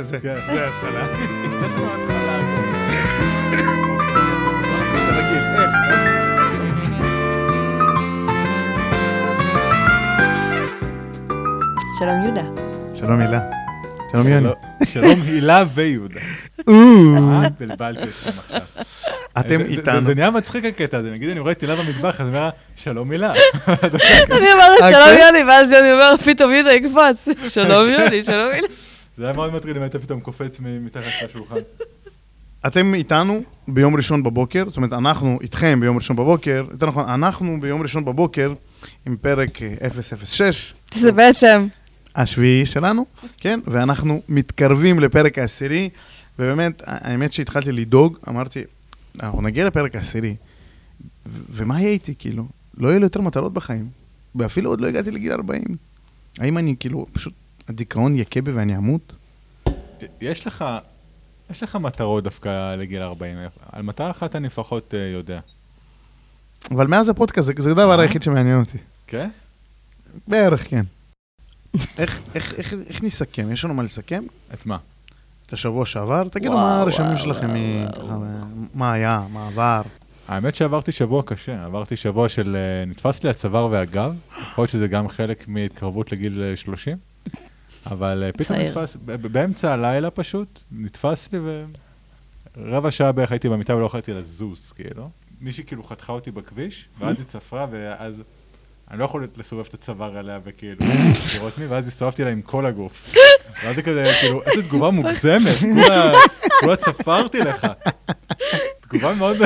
זה- כן. התחלה. יש התחלה. שלום יהודה. שלום הילה. שלום יוני. שלום- הילה ויהודה. אה, בלבלתי אתכם עכשיו. אתם זה- זה- איתנו. זה נהיה מצחיק הקטע הזה, נגיד אני רואה את הילה במטבח, אז אני אומר, שלום הילה. אני אומרת אה, שלום? יוני, ואז יוני אומר, פתאום יהודה יקפוץ. שלום יוני, שלום יוני. זה היה מאוד מטריד אם היית פתאום קופץ מתחת לשולחן. אתם איתנו ביום ראשון בבוקר, זאת אומרת, אנחנו איתכם ביום ראשון בבוקר, יותר נכון, אנחנו ביום ראשון בבוקר עם פרק אה, 006, שזה בעצם, השביעי שלנו, כן? ואנחנו מתקרבים לפרק העשירי, ובאמת, האמת שהתחלתי לדאוג, אמרתי, אנחנו נגיע לפרק העשירי, ו- ומה יהיה איתי, כאילו? לא יהיו לי יותר מטרות בחיים, ואפילו עוד לא הגעתי לגיל 40. האם אני, כאילו, פשוט, הדיכאון יכה בי ואני אמות? יש לך, יש לך מטרות דווקא לגיל 40. על מטרה אחת אני לפחות אה, יודע. אבל מאז הפודקאסט, זה- זה הדבר אה? היחיד שמעניין אותי. כן? בערך, כן. איך, איך, איך, איך נסכם? יש לנו מה לסכם? את מה? את השבוע שעבר? תגידו וואו, מה הרשמים וואו, שלכם, וואו, מ- וואו. ככה, מה היה, מה עבר. האמת שעברתי שבוע קשה, עברתי שבוע של... אה, נתפס לי הצוואר והגב, יכול להיות שזה גם חלק מהתקרבות לגיל אה, 30, אבל אה, פתאום צעיר. נתפס, באמצע הלילה פשוט, נתפס לי ורבע שעה בערך הייתי במיטה ולא יכולתי לזוז, כאילו. מישהי כאילו חתכה אותי בכביש, ואז היא צפרה, ואז אני לא יכול לסובב את הצוואר עליה וכאילו לראות מי, ואז הסתובבתי לה עם כל הגוף. ואז זה כזה, כאילו, איזו תגובה מוגזמת, כולה- צפרתי לך. תגובה מאוד.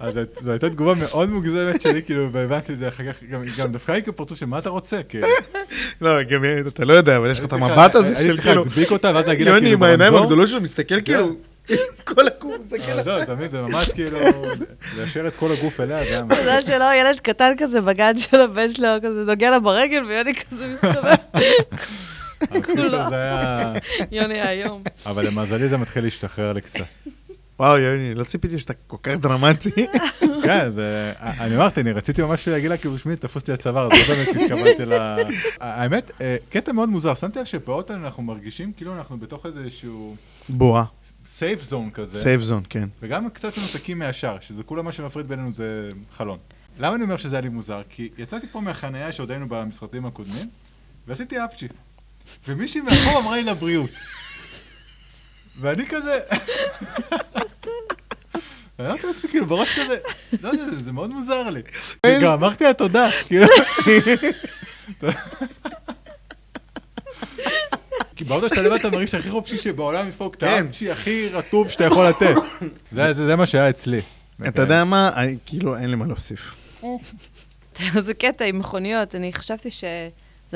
אז זו הייתה תגובה מאוד מוגזמת שלי, כאילו, והבנתי את זה אחר כך, גם- דווקא הייתי כפרצוף של מה אתה רוצה, כאילו. לא, גם אתה לא יודע, אבל יש לך את המבט הזה של הייתי צריך כאילו, להדביק אותה, ואז להגיד לה, יוני כאילו, עם העיניים. הגדולות שלו מסתכל כאילו, כל הגוף אתה מבין, זה ממש כאילו, ליישר את כל הגוף אליה, זה היה אתה יודע שלא, ילד קטן כזה בגן של הבן שלו, כזה נוגע לה ברגל, ויוני כזה מסתובב. יוני היום. אבל למזלי זה מתחיל להשתחרר לי קצת. וואו, יוני, לא ציפיתי שאתה כל כך דרמטי. כן, זה... אני אמרתי, אני רציתי ממש להגיד לה, כאילו, שמי, תפוס לי הצוואר, זה לא באמת התכוונתי ל... האמת, אה, קטע מאוד מוזר, שמתי לב שבאוטו אנחנו מרגישים כאילו אנחנו בתוך איזשהו בועה, סייף זון כזה. סייף זון, כן. וגם קצת מנותקים מהשאר, שזה כולה מה שמפריד בינינו זה חלון. למה אני אומר שזה היה לי מוזר? כי יצאתי פה מהחנייה שעוד היינו במשרדים הקודמים, ועשיתי אפצ'י. ומישהי מאחור אמרה לי לבריאות. ואני כזה... ואני אמרתי לעצמי כאילו בראש כזה, לא יודע, זה מאוד מוזר לי. גם אמרתי לה תודה, כאילו... כי באוטו שאתה לבד אתה מרגיש הכי חופשי שבעולם לדפוק את כן. האפצ'י הכי רטוב שאתה יכול לתת. זה- זה זה מה שהיה אצלי. אתה יודע מה? אני- כאילו, אין לי מה להוסיף. זה קטע עם מכוניות, אני חשבתי שזה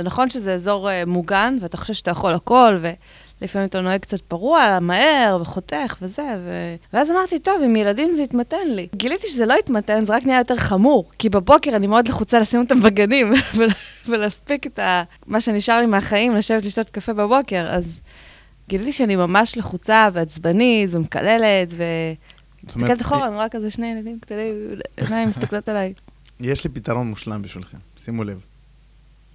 נכון שזה אזור אה, מוגן, ואתה חושב שאתה יכול הכל, ולפעמים אתה נוהג קצת פרוע, מהר, וחותך וזה, ו... ואז אמרתי, טוב, עם ילדים זה יתמתן לי. גיליתי שזה לא יתמתן, זה רק נהיה יותר חמור, כי בבוקר אני מאוד לחוצה לשים אותם בגנים, ול- ולהספיק את ה... מה שנשאר לי מהחיים, לשבת לשתות קפה בבוקר, אז גיליתי שאני ממש לחוצה ועצבנית ומקללת, ו... מסתכלת אחורה, אני רואה כזה שני ילדים קטנים, עיניים מסתכלות עליי. יש לי פתרון מושלם בשבילכם, שימו לב.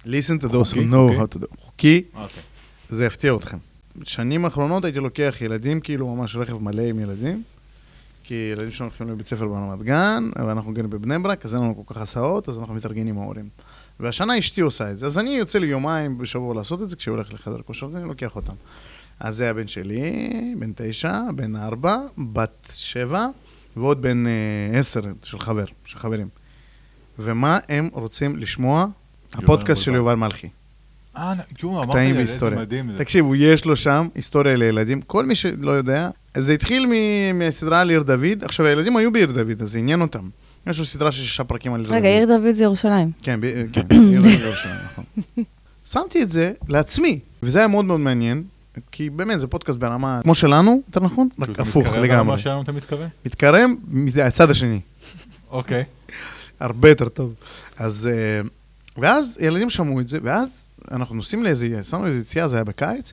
listen to those who know how to do. חוקי, אוקיי. זה יפתיע אתכם. בשנים האחרונות הייתי לוקח ילדים, כאילו ממש רכב מלא עם ילדים, כי ילדים שלנו הולכים לבית ספר ברמת גן, ואנחנו גרים בבני ברק, אז אין לנו כל כך הסעות, אז אנחנו מתארגנים עם ההורים. והשנה אשתי עושה את זה, אז אני יוצא לי יומיים בשבוע לעשות את זה, כשהיא הולכת לחדר כושר, אז אני לוקח אותם. אז זה הבן שלי, בן תשע, בן ארבע, בת שבע, ועוד בן אה, עשר של חבר, של חברים. ומה הם רוצים לשמוע? הפודקאסט של. יובל מלכי. אה, אמרת קטעים לי, איזה בהיסטוריה. מדהים זה. תקשיבו, יש לו שם היסטוריה לילדים. כל מי שלא יודע, זה התחיל מ- מהסדרה על עיר דוד. עכשיו, הילדים היו בעיר דוד, אז זה עניין אותם. יש לו סדרה של שישה פרקים על עיר דוד. רגע, עיר דוד זה ירושלים. כן, כן, עיר דוד ירושלים, נכון. שמתי את זה לעצמי, וזה היה מאוד מאוד מעניין, כי באמת, זה פודקאסט ברמה כמו שלנו, יותר נכון? כאילו, רק זה הפוך מתקרב לגמרי. למה שלנו אתה מתכוון? מתקרב מהצד השני. אוקיי. הרבה יותר טוב. אז, אה, ואז ילדים שמעו את זה, ואז אנחנו נוסעים לאיזה, נסענו לאיזה יציאה, זה היה בקיץ,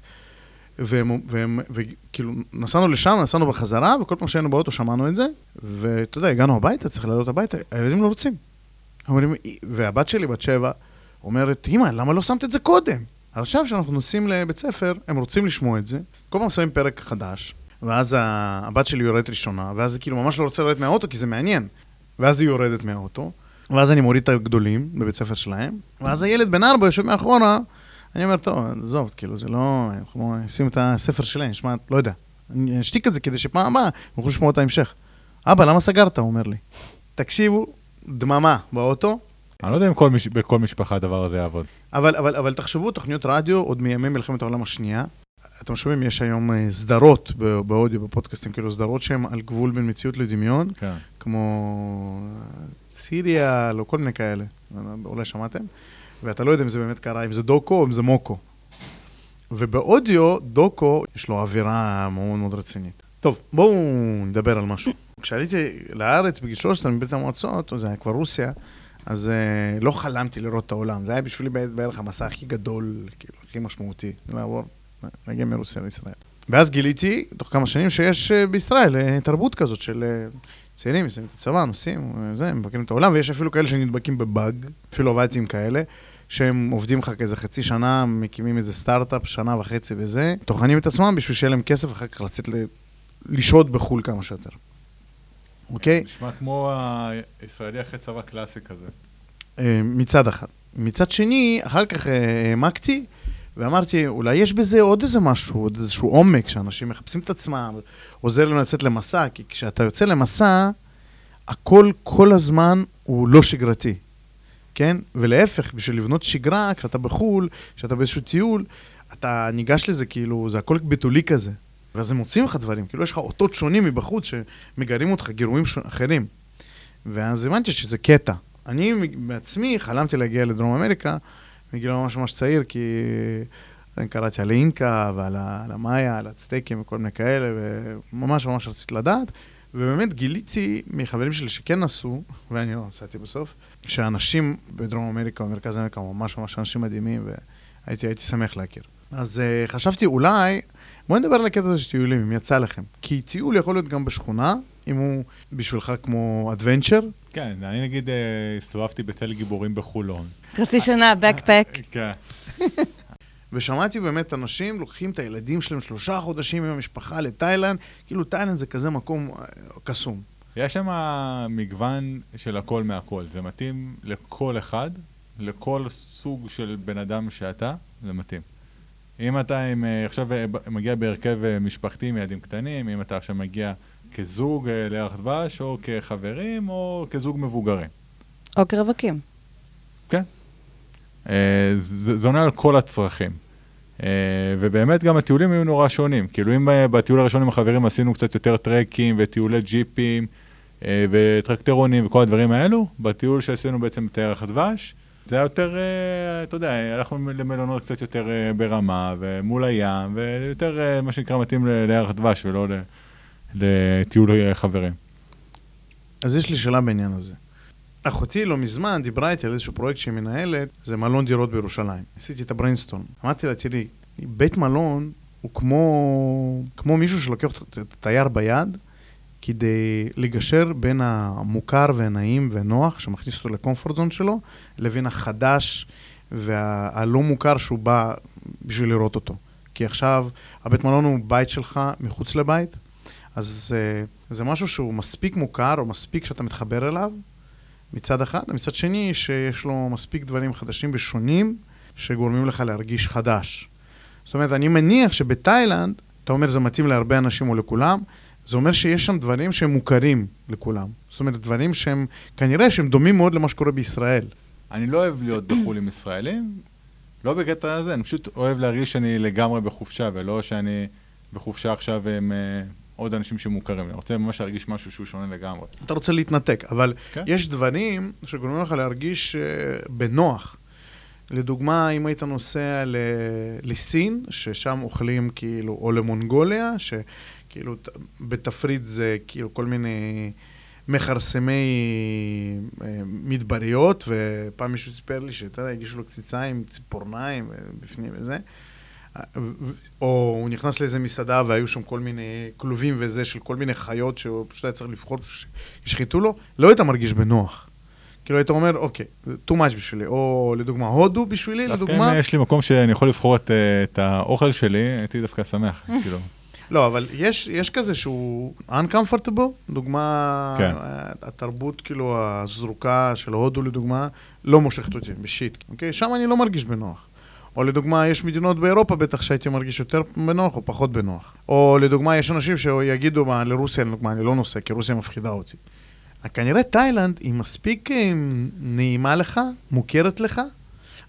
וכאילו, נסענו לשם, נסענו בחזרה, וכל פעם שהיינו באוטו שמענו את זה, ואתה יודע, הגענו הביתה, צריך לעלות הביתה, הילדים לא רוצים. אומרים, והבת שלי, בת שבע, אומרת, אמא, למה לא שמת את זה קודם? עכשיו כשאנחנו נוסעים לבית ספר, הם רוצים לשמוע את זה, כל פעם שמים פרק חדש, ואז הבת שלי יורדת ראשונה, ואז היא כאילו ממש לא רוצה לרדת מהאוטו כי זה מעניין. ואז היא יורדת מהאוטו, ואז אני מוריד את הגדולים בבית ספר שלהם, ואז הילד בן ארבע יושב מאחורה, אני אומר, טוב, עזוב, כאילו, זה לא... אנחנו נשים את הספר שלהם, נשמע, לא יודע. אני אשתיק את זה כדי שפעם הבאה הם יוכלו לשמוע את ההמשך. אבא, למה סגרת? הוא אומר לי. תקשיבו, דממה באוטו, אני לא יודע אם כל מש- בכל משפחה הדבר הזה יעבוד. אבל, אבל, אבל תחשבו, תוכניות רדיו עוד מימי מלחמת העולם השנייה. אתם שומעים, יש היום אה, סדרות באודיו, בפודקאסטים, כאילו סדרות שהן על גבול בין מציאות לדמיון, כן. כמו אה, סיריאל או כל מיני כאלה, אולי שמעתם? ואתה לא יודע אם זה באמת קרה, אם זה דוקו או אם זה מוקו. ובאודיו, דוקו, יש לו אווירה מאוד מאוד רצינית. טוב, בואו נדבר על משהו. כשעליתי לארץ בגיל 13 מברית המועצות, זה היה כבר רוסיה, אז uh, לא חלמתי לראות את העולם. זה היה בשבילי בערך המסע הכי גדול, כאילו, הכי משמעותי, לעבור, להגיע מרוסיה לישראל. ואז גיליתי, תוך כמה שנים, שיש uh, בישראל uh, תרבות כזאת של uh, צעירים, מסיימים את הצבא, נוסעים, זה, מבקרים את העולם, ויש אפילו כאלה שנדבקים בבאג, אפילו עבדתי כאלה. שהם עובדים לך כאיזה חצי שנה, מקימים איזה סטארט-אפ, שנה וחצי וזה, טוחנים את עצמם בשביל שיהיה להם כסף אחר כך לצאת ל... לשהות בחו"ל כמה שיותר. אוקיי? נשמע כמו הישראלי אחרי צבא קלאסי כזה. אה, מצד אחד. מצד שני, אחר כך אה, העמקתי ואמרתי, אולי יש בזה עוד איזה משהו, עוד איזשהו עומק, שאנשים מחפשים את עצמם, עוזר להם לצאת למסע, כי כשאתה יוצא למסע, הכל כל הזמן הוא לא שגרתי. כן? ולהפך, בשביל לבנות שגרה, כשאתה בחו"ל, כשאתה באיזשהו טיול, אתה ניגש לזה כאילו, זה הכל בתולי כזה. ואז הם מוצאים לך דברים, כאילו יש לך אותות שונים מבחוץ שמגרים אותך, גירויים ש... אחרים. ואז הבנתי שזה קטע. אני בעצמי חלמתי להגיע לדרום אמריקה מגיל ממש ממש צעיר, כי אני קראתי על אינקה ועל המאיה, על הצטייקים וכל מיני כאלה, וממש ממש רציתי לדעת. ובאמת גיליתי מחברים שלי שכן נסעו, ואני לא נסעתי בסוף, שאנשים בדרום אמריקה ומרכז אמריקה ממש ממש אנשים מדהימים, והייתי שמח להכיר. אז uh, חשבתי אולי, בואי נדבר על הקטע הזה של טיולים, אם יצא לכם. כי טיול יכול להיות גם בשכונה, אם הוא בשבילך כמו אדוונצ'ר. כן, אני נגיד uh, הסתובבתי בתל גיבורים בחולון. חצי שנה, backpack. כן. ושמעתי באמת אנשים לוקחים את הילדים שלהם שלושה חודשים עם המשפחה לתאילנד, כאילו תאילנד זה כזה מקום אה, קסום. יש שם מגוון של הכל מהכל, זה מתאים לכל אחד, לכל סוג של בן אדם שאתה, זה מתאים. אם אתה עם, אה, עכשיו אה, מגיע בהרכב משפחתי עם ילדים קטנים, אם אתה עכשיו מגיע כזוג לירח דבש, או כחברים, או כזוג מבוגרים. או כרווקים. כן. זה, זה עונה על כל הצרכים. Uh, ובאמת גם הטיולים היו נורא שונים. כאילו אם בטיול הראשון עם החברים עשינו קצת יותר טרקים וטיולי ג'יפים וטרקטרונים וכל הדברים האלו, בטיול שעשינו בעצם את ירח הדבש, זה היה יותר, אתה יודע, הלכנו למלונות קצת יותר ברמה ומול הים, ויותר מה שנקרא מתאים לירח הדבש ולא לטיול חברים. אז יש לי שאלה בעניין הזה. אחותי לא מזמן דיברה איתי על איזשהו פרויקט שהיא מנהלת, זה מלון דירות בירושלים. עשיתי את ה brainstorm. אמרתי לה, תראי, בית מלון הוא כמו, כמו מישהו שלוקח את התייר ביד כדי לגשר בין המוכר והנעים והנוח, שמכניס אותו ל comfort zone שלו, לבין החדש והלא מוכר שהוא בא בשביל לראות אותו. כי עכשיו הבית מלון הוא בית שלך מחוץ לבית, אז זה משהו שהוא מספיק מוכר או מספיק שאתה מתחבר אליו, מצד אחד, ומצד שני, שיש לו מספיק דברים חדשים ושונים שגורמים לך להרגיש חדש. זאת אומרת, אני מניח שבתאילנד, אתה אומר זה מתאים להרבה אנשים או לכולם, זה אומר שיש שם דברים שהם מוכרים לכולם. זאת אומרת, דברים שהם, כנראה שהם דומים מאוד למה שקורה בישראל. אני לא אוהב להיות בחו"ל עם ישראלים, לא בקטע הזה, אני פשוט אוהב להרגיש שאני לגמרי בחופשה, ולא שאני בחופשה עכשיו עם... עוד אנשים שמוכרים. אני רוצה ממש להרגיש משהו שהוא שונה לגמרי. אתה רוצה להתנתק, אבל כן? יש דברים שגורמים לך להרגיש uh, בנוח. לדוגמה, אם היית נוסע ל... לסין, ששם אוכלים כאילו, או למונגוליה, שכאילו בתפריט זה כאילו כל מיני מכרסמי uh, מדבריות, ופעם מישהו סיפר לי שאתה יודע, הגישו לו קציצה עם ציפורניים בפנים וזה. או הוא נכנס לאיזה מסעדה והיו שם כל מיני כלובים וזה של כל מיני חיות שהוא פשוט היה צריך לבחור שישחיטו לו, לא היית מרגיש בנוח. כאילו היית אומר, אוקיי, זה too much בשבילי, או לדוגמה, הודו בשבילי, דווקא לדוגמה. אם יש לי מקום שאני יכול לבחור את, אה, את האוכל שלי, הייתי דווקא שמח, כאילו. לא, אבל יש, יש כזה שהוא uncomfortable, דוגמה, כן. אה, התרבות כאילו הזרוקה של הודו לדוגמה, לא מושכת אותי בשיט, אוקיי? שם אני לא מרגיש בנוח. או לדוגמה, יש מדינות באירופה בטח שהייתי מרגיש יותר בנוח או פחות בנוח. או לדוגמה, יש אנשים שיגידו, מה, לרוסיה, לדוגמה, אני לא נוסע, כי רוסיה מפחידה אותי. כנראה תאילנד היא מספיק אה, נעימה לך, מוכרת לך.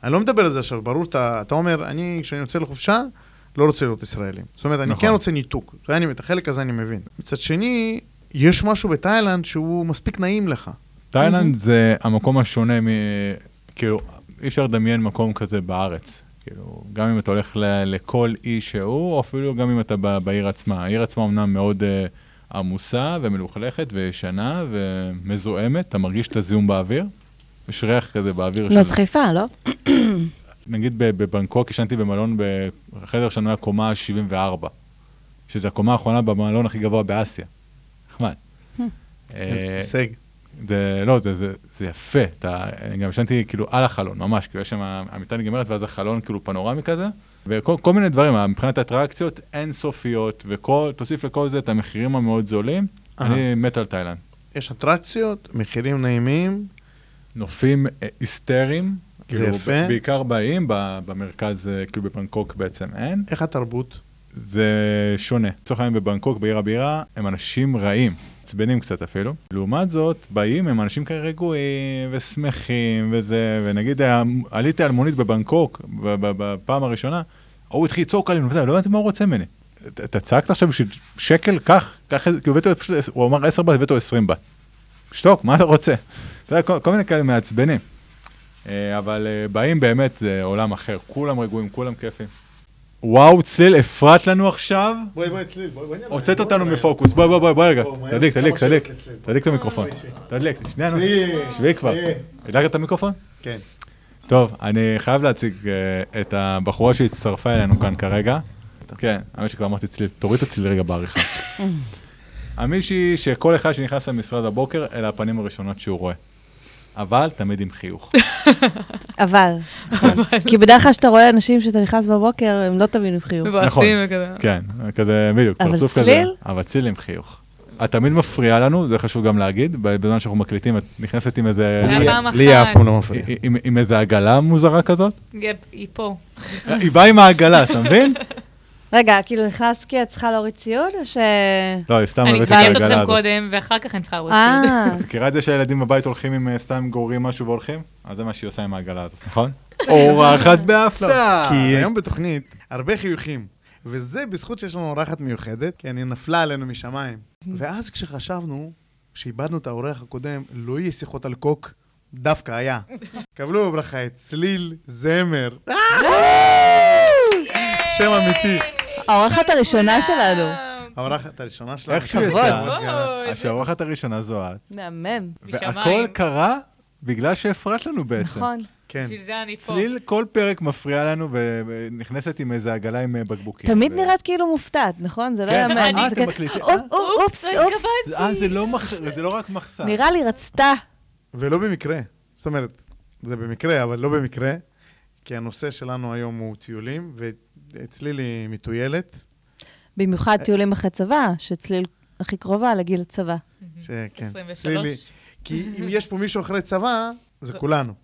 אני לא מדבר על זה עכשיו, ברור, אתה, אתה אומר, אני, כשאני יוצא לחופשה, לא רוצה לראות ישראלים. זאת אומרת, אני נכון. כן רוצה ניתוק. אני, את החלק הזה אני מבין. מצד שני, יש משהו בתאילנד שהוא מספיק נעים לך. תאילנד זה המקום השונה מ... כאילו, אי אפשר לדמיין מקום כזה בארץ. כאילו, גם אם אתה הולך ל- לכל אי שהוא, או אפילו גם אם אתה ב- בעיר עצמה. העיר עצמה אמנם מאוד uh, עמוסה ומלוכלכת וישנה ומזוהמת, אתה מרגיש את הזיהום באוויר. יש ריח כזה באוויר. לא, של- זה חיפה, לא? נגיד ב- בבנקוק ישנתי במלון בחדר שלנו היה קומה 74, שזה הקומה האחרונה במלון הכי גבוה באסיה. נחמד. אה, הישג. זה, לא, זה, זה, זה יפה, אתה, אני גם ישנתי כאילו על החלון, ממש, כאילו יש שם, המיטה נגמרת ואז החלון כאילו פנורמי כזה, וכל כל מיני דברים, מבחינת האטרקציות אינסופיות, ותוסיף לכל זה את המחירים המאוד זולים, אהה. אני מת על תאילנד. יש אטרקציות, מחירים נעימים, נופים אה, היסטריים, זה כאילו, יפה. בעיקר באים, במרכז, אה, כאילו בבנקוק בעצם אין, איך התרבות? זה שונה. לצורך העניין בבנקוק, בעיר הבירה, הם אנשים רעים, עצבנים קצת אפילו. לעומת זאת, באים הם אנשים כאלה רגועים ושמחים וזה, ונגיד אה, עליתי על מונית בבנקוק בפעם הראשונה, ההוא התחיל לצעוק עלינו וזה, לא הבנתי מה הוא רוצה ממני. אתה- צעקת עכשיו בשביל שקל? קח, קח, כאילו הבאתי פשוט, הוא אמר 10 בת, הבאתי לו 20 בת. שתוק, מה אתה רוצה? אתה יודע, כל מיני כאלה מעצבנים. אה, אבל אה, באים באמת, זה עולם אחר, כולם רגועים, כולם כיפים. וואו, צליל, הפרעת לנו עכשיו? בואי, בואי, צליל, בואי, בואי. הוצאת אותנו מפוקוס, בואי, בואי, בואי, בואי רגע. תדליק, תדליק, תדליק. תדליק את המיקרופון. תדליק, שנייה, נו, שבי. כבר. הדלקת את המיקרופון? כן. טוב, אני חייב להציג אה, את הבחורה שהצטרפה אלינו כאן כרגע. כן, האמת שכבר אמרתי צליל, תוריד את הצליל רגע בעריכה. המישהי שכל אחד שנכנס למשרד הבוקר, אלה הפנים הראשונות שהוא רואה. אבל תמיד עם חיוך. אבל. כי בדרך כלל כשאתה רואה אנשים שאתה נכנס בבוקר, הם לא תמיד עם חיוך. וכזה. כן, כזה, בדיוק, אבל פרצוף כזה. צליל? אבל צליל עם חיוך. את תמיד מפריעה לנו, זה חשוב גם להגיד, בזמן שאנחנו מקליטים, את נכנסת עם איזה... לי-. אף פעם לא מפריע. עם, איזה עגלה מוזרה כזאת? היא פה. היא באה עם העגלה, אתה מבין? רגע, כאילו נכנס כי את צריכה להוריד ציוד, או ש... לא, היא סתם אני הבאת את אקלט העגלה אתכם הזאת. קודם, ואחר כך אני צריכה לראות. אה, מכירה את זה שהילדים בבית הולכים עם אה, סתם גוררים משהו והולכים? אז זה מה שהיא עושה עם העגלה הזאת, נכון? אורחת בהפתעה. כי היום בתוכנית הרבה חיוכים, וזה בזכות שיש לנו אורחת מיוחדת, כי אני נפלה עלינו משמיים. ואז כשחשבנו שאיבדנו את האורח הקודם, לא יהיה שיחות על קוק, דווקא היה. קבלו בברכה את צליל זמר. שם אמיתי. האורחת הראשונה שלנו. האורחת הראשונה שלנו. איך שהוא כבוד. יצא, כבוד. אז שהאורחת הראשונה זו את. מהמם. והכל קרה בגלל שהפרעת לנו בעצם. נכון. כן. בשביל זה אני פה. צליל כל פרק מפריע לנו ונכנסת עם איזה עגלה עם אה, בקבוקים. תמיד ו- נראית כאילו מופתעת, נכון? זה לא כן, יאמן. אה, זה אתם מקליטים. אופ, אופ, אופס, אופס. אה, זה לא מח- זה לא רק מחסן. נראה לי רצתה. ולא במקרה. זאת אומרת, זה במקרה, אבל לא במקרה, כי הנושא שלנו היום הוא טיולים, וצליל היא מטוילת, במיוחד טיולים אחרי צבא, שצליל הכי קרובה לגיל הצבא. שכן, 23. צליל היא... כי אם יש פה מישהו אחרי צבא, זה כולנו.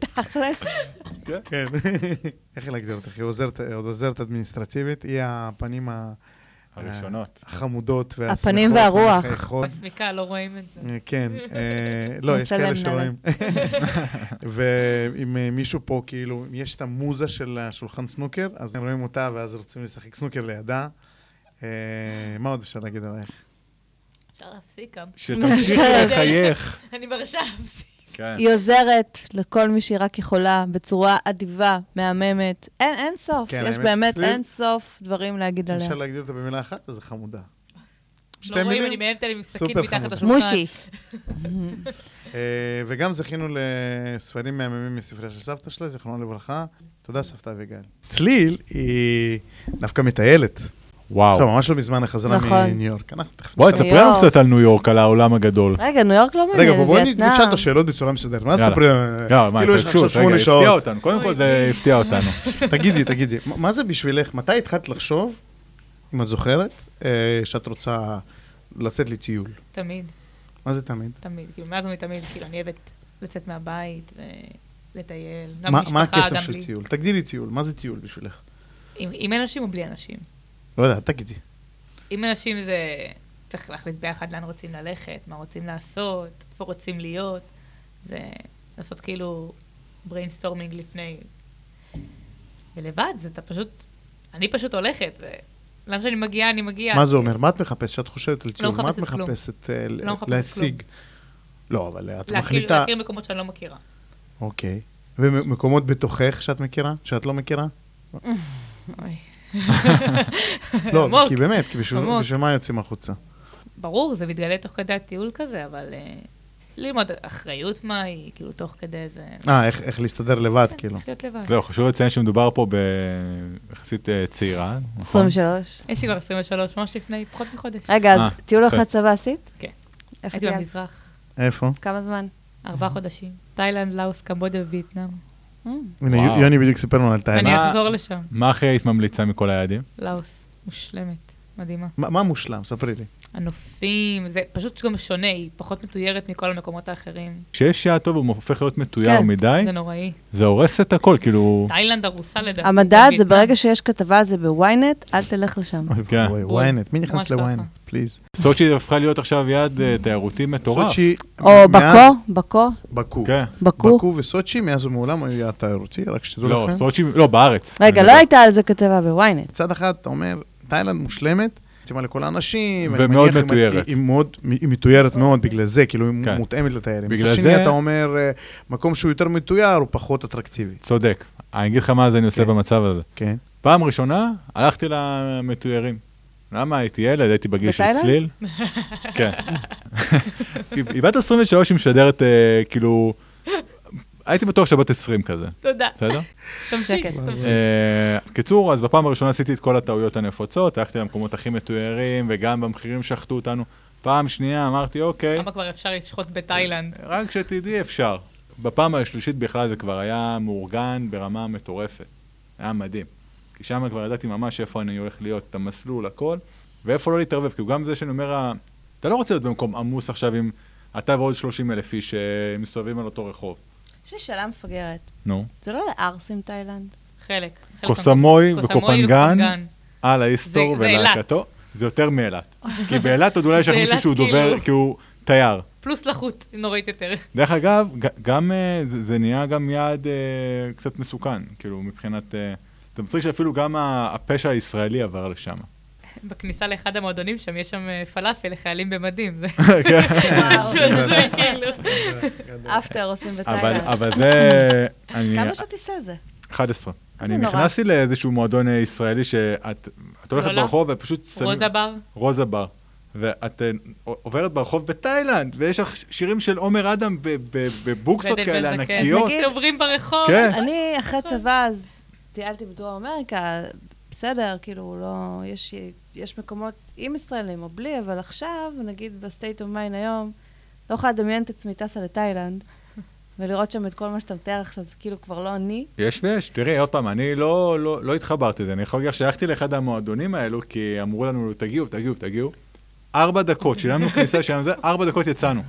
תכלס. כן. איך להגדיר אותך? היא עוזרת אדמיניסטרטיבית, היא הפנים ה- הראשונות. החמודות והשמחות. הפנים והרוח. בסמיקה, לא רואים את זה. אה, כן, אה, לא, יש כאלה שרואים. ואם אה, מישהו פה, כאילו, אם יש את המוזה של השולחן סנוקר, אז הם רואים אותה ואז רוצים לשחק סנוקר לידה. אה, מה עוד אפשר להגיד עלייך? אפשר להפסיק גם. שתמשיך לחייך. אני מרשה להפסיק. כן. היא עוזרת לכל מי שהיא רק יכולה, בצורה אדיבה, מהממת. אין, אין סוף. כן, יש באמת שצליל- אין סוף דברים להגיד עליה. אפשר להגדיר אותה במילה אחת, אז זה חמודה. לא רואים, אני מאיימת עליהם עם סכין מתחת. לשולחן. מושי. אה, וגם זכינו לספרים מהממים מספריה של סבתא שלה, זיכרונה לברכה. תודה, סבתא אביגיל. צליל היא דווקא מטיילת. וואו. עכשיו, ממש לא מזמן חזרה נכון. מניו יורק. בואי. תספרי לנו. קצת על ניו יורק, על העולם הגדול. רגע, ניו יורק לא רגע, מעניין, בוא- בואי וייטנאם. נשאל את השאלות בצורה מסודרת. מה יאללה. תספרי? לא, מה, כאילו יש לך עכשיו רגע, שמונה הפתיע שעות. אותנו. קודם כל זה הפתיע אותנו. תגידי, תגידי, מה- זה בשבילך? מתי התחלת לחשוב, אם את זוכרת, אה, שאת רוצה לצאת לטיול? תמיד, מה זה תמיד? תמיד. כאילו, מאז ומתמיד, כאילו, אני אוהבת לצאת מהבית ולטייל. גם מה גם של. טיול? תגדילי טיול, מה זה טיול בשבילך? עם אנשים או בלי אנשים? לא יודע, תגידי. עם אנשים זה... צריך להחליט ביחד לאן רוצים ללכת, מה רוצים לעשות, איפה רוצים להיות. זה לעשות כאילו brainstorming לפני. ולבד, זה אתה פשוט... אני פשוט הולכת, ולאן שאני מגיעה, אני מגיעה. מה זה אומר? מה את מחפשת? כשאת חושבת על טיול, מה את מחפשת אה, לא להשיג? לא, אבל את מחליטה... להכיר מקומות שאני לא מכירה. אוקיי. ומקומות בתוכך שאת מכירה? שאת לא מכירה? אוי. לא, עמוק. כי באמת, כי בשביל עמוק. בשביל מה יוצאים החוצה? ברור, זה מתגלה תוך כדי הטיול כזה, אבל אה, ללמוד אחריות מה היא, כאילו, תוך כדי זה... אה, איך- איך להסתדר לבד, כאילו. להיות לבד. זהו, חשוב לציין שמדובר פה ביחסית אה, צעירה, נכון? 23. יש לי כבר 23, ממש לפני פחות מחודש. רגע, אז אה, טיול. אחת צבא עשית? כן. איפה הייתי? במזרח, איפה? כמה זמן? ארבעה חודשים. תאילנד, לאוס, קמבודיה ווייטנאם. Mm. הנה. יוני בדיוק סיפר לנו על תאילנד. מה- אחזור לשם. מה הכי היית ממליצה מכל היעדים? לאוס, מושלמת, מדהימה. מה מה מושלם? ספרי לי. הנופים, זה פשוט גם שונה, היא פחות מתוירת מכל המקומות האחרים. כשיש יעד טוב הוא הופך להיות מתויר כן. מדי, זה נוראי. זה הורס את הכל, כאילו... תאילנד הרוסה לדעתי. המדד זה. ברגע שיש כתבה על זה בוויינט, אל תלך לשם. כן. ynet, מי נכנס. לוויינט? פליז. סוצ'י הפכה להיות עכשיו יעד אה, תיירותי מטורף. סוצ'י, או בקו, בקו, בקו. כן. בקו. בקו וסוצ'י מאז ומעולם היו יעד תיירותי, רק שתדעו לא, לכם. סוצ'י, לא, בארץ. רגע, לא. הייתה על זה כתבה בוויינט. מצד אחד אתה אומר, תאילנד מושלמת, יצימה לכל האנשים. ומאוד מתוירת. היא מאוד, היא מתוירת מאוד בגלל זה, כאילו היא כן. מותאמת לתיירים. בגלל מצד זה- שני אתה אומר, אה, מקום שהוא יותר מתויר הוא פחות אטרקטיבי. צודק. אני אגיד לך מה זה אני עושה כן. במצב הזה. כן. פעם ראשונה הלכתי למתוירים. למה? הייתי ילד, הייתי בגיל של? צליל. כן. היא בת 23, היא משדרת אה, כאילו... הייתי בטוח שבת 20 כזה, תודה. בסדר? תמשיך. תמשיך. אה, קיצור, אז בפעם הראשונה עשיתי את כל הטעויות הנפוצות, הלכתי למקומות הכי מתוירים, וגם במחירים שחטו אותנו. פעם שנייה אמרתי, אוקיי, כמה כבר אפשר לשחוט בתאילנד? רק שתדעי אפשר. בפעם השלישית בכלל זה כבר היה מאורגן ברמה מטורפת. היה מדהים. כי שם כבר ידעתי ממש איפה אני הולך להיות, את המסלול, הכל, ואיפה לא להתערבב. כי גם זה שאני אומר, אתה לא רוצה להיות במקום עמוס עכשיו עם אתה ועוד 30 אלף איש שמסתובבים על אותו רחוב. יש לי שאלה מפגרת. נו. זה לא לערסים תאילנד? חלק. חלק קוסמוי. וקופנגן. על האיסטור אילת. ולהקתו. זה יותר מאילת. כי באילת עוד אולי יש לך מישהו שהוא דובר, כאילו. כי הוא תייר. פלוס לחות, נוראית יותר. דרך אגב, גם אה, זה, זה נהיה גם יעד אה, קצת מסוכן, כאילו מבחינת... זה מצחיק שאפילו גם הפשע הישראלי עבר לשם. בכניסה לאחד המועדונים שם, יש שם אה, פלאפל לחיילים במדים. זה כן. משהו הזוי, כאילו. אפטר עושים בתאילנד. אבל זה... כמה שתיסע זה? 11. אני. נכנסתי לאיזשהו מועדון אה, ישראלי שאת את הולכת לא, לא. ברחוב ופשוט שמים... רוזה בר. רוזה בר. ואת אה, עוברת ברחוב בתאילנד, ויש לך שירים של עומר אדם בבוקסות כאלה. ענקיות. נגיד- עוברים ברחוב. כן. אני אחרי צבא, אז טיילתי בדרום אמריקה, בסדר, כאילו, לא, יש, יש מקומות עם ישראלים או בלי, אבל עכשיו, נגיד ב state of mind היום, לא יכולה לדמיין את עצמי טסה לתאילנד, ולראות שם את כל מה שאתה מתאר עכשיו, זה כאילו כבר לא אני. יש ויש. תראי, עוד פעם, אני לא, לא, לא התחברתי לזה. אני יכול להגיד לך שהלכתי לאחד המועדונים האלו, כי אמרו לנו, תגיעו, תגיעו, תגיעו. ארבע דקות, שילמנו כניסה שלנו, זה, ארבע דקות יצאנו.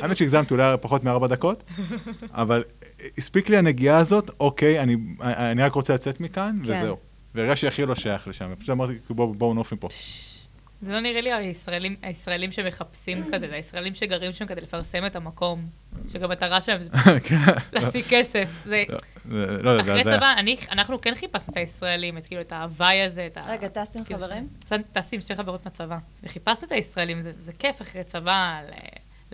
האמת שהגזמתי אולי פחות מארבע דקות, אבל הספיק לי הנגיעה הזאת, אוקיי, אני, אני רק רוצה לצאת מכאן, כן. וזהו. והרגשתי הכי לא שייך לשם, ופשוט אמרתי, בואו בוא נוף מפה. זה לא נראה לי הישראלים, הישראלים שמחפשים כזה, זה הישראלים שגרים שם כדי לפרסם את המקום, שגם המטרה שלהם זה כן. להשיג כסף. זה, לא, לא, יודע, אחרי זה. צבא, אני, אנחנו כן חיפשנו את הישראלים, את כאילו, את ההוואי הזה, את ה... רגע, טסת עם כאילו חברים? טסתי עם שתי חברות מהצבא. וחיפשנו את הישראלים, זה, זה כיף אחרי צבא, ל-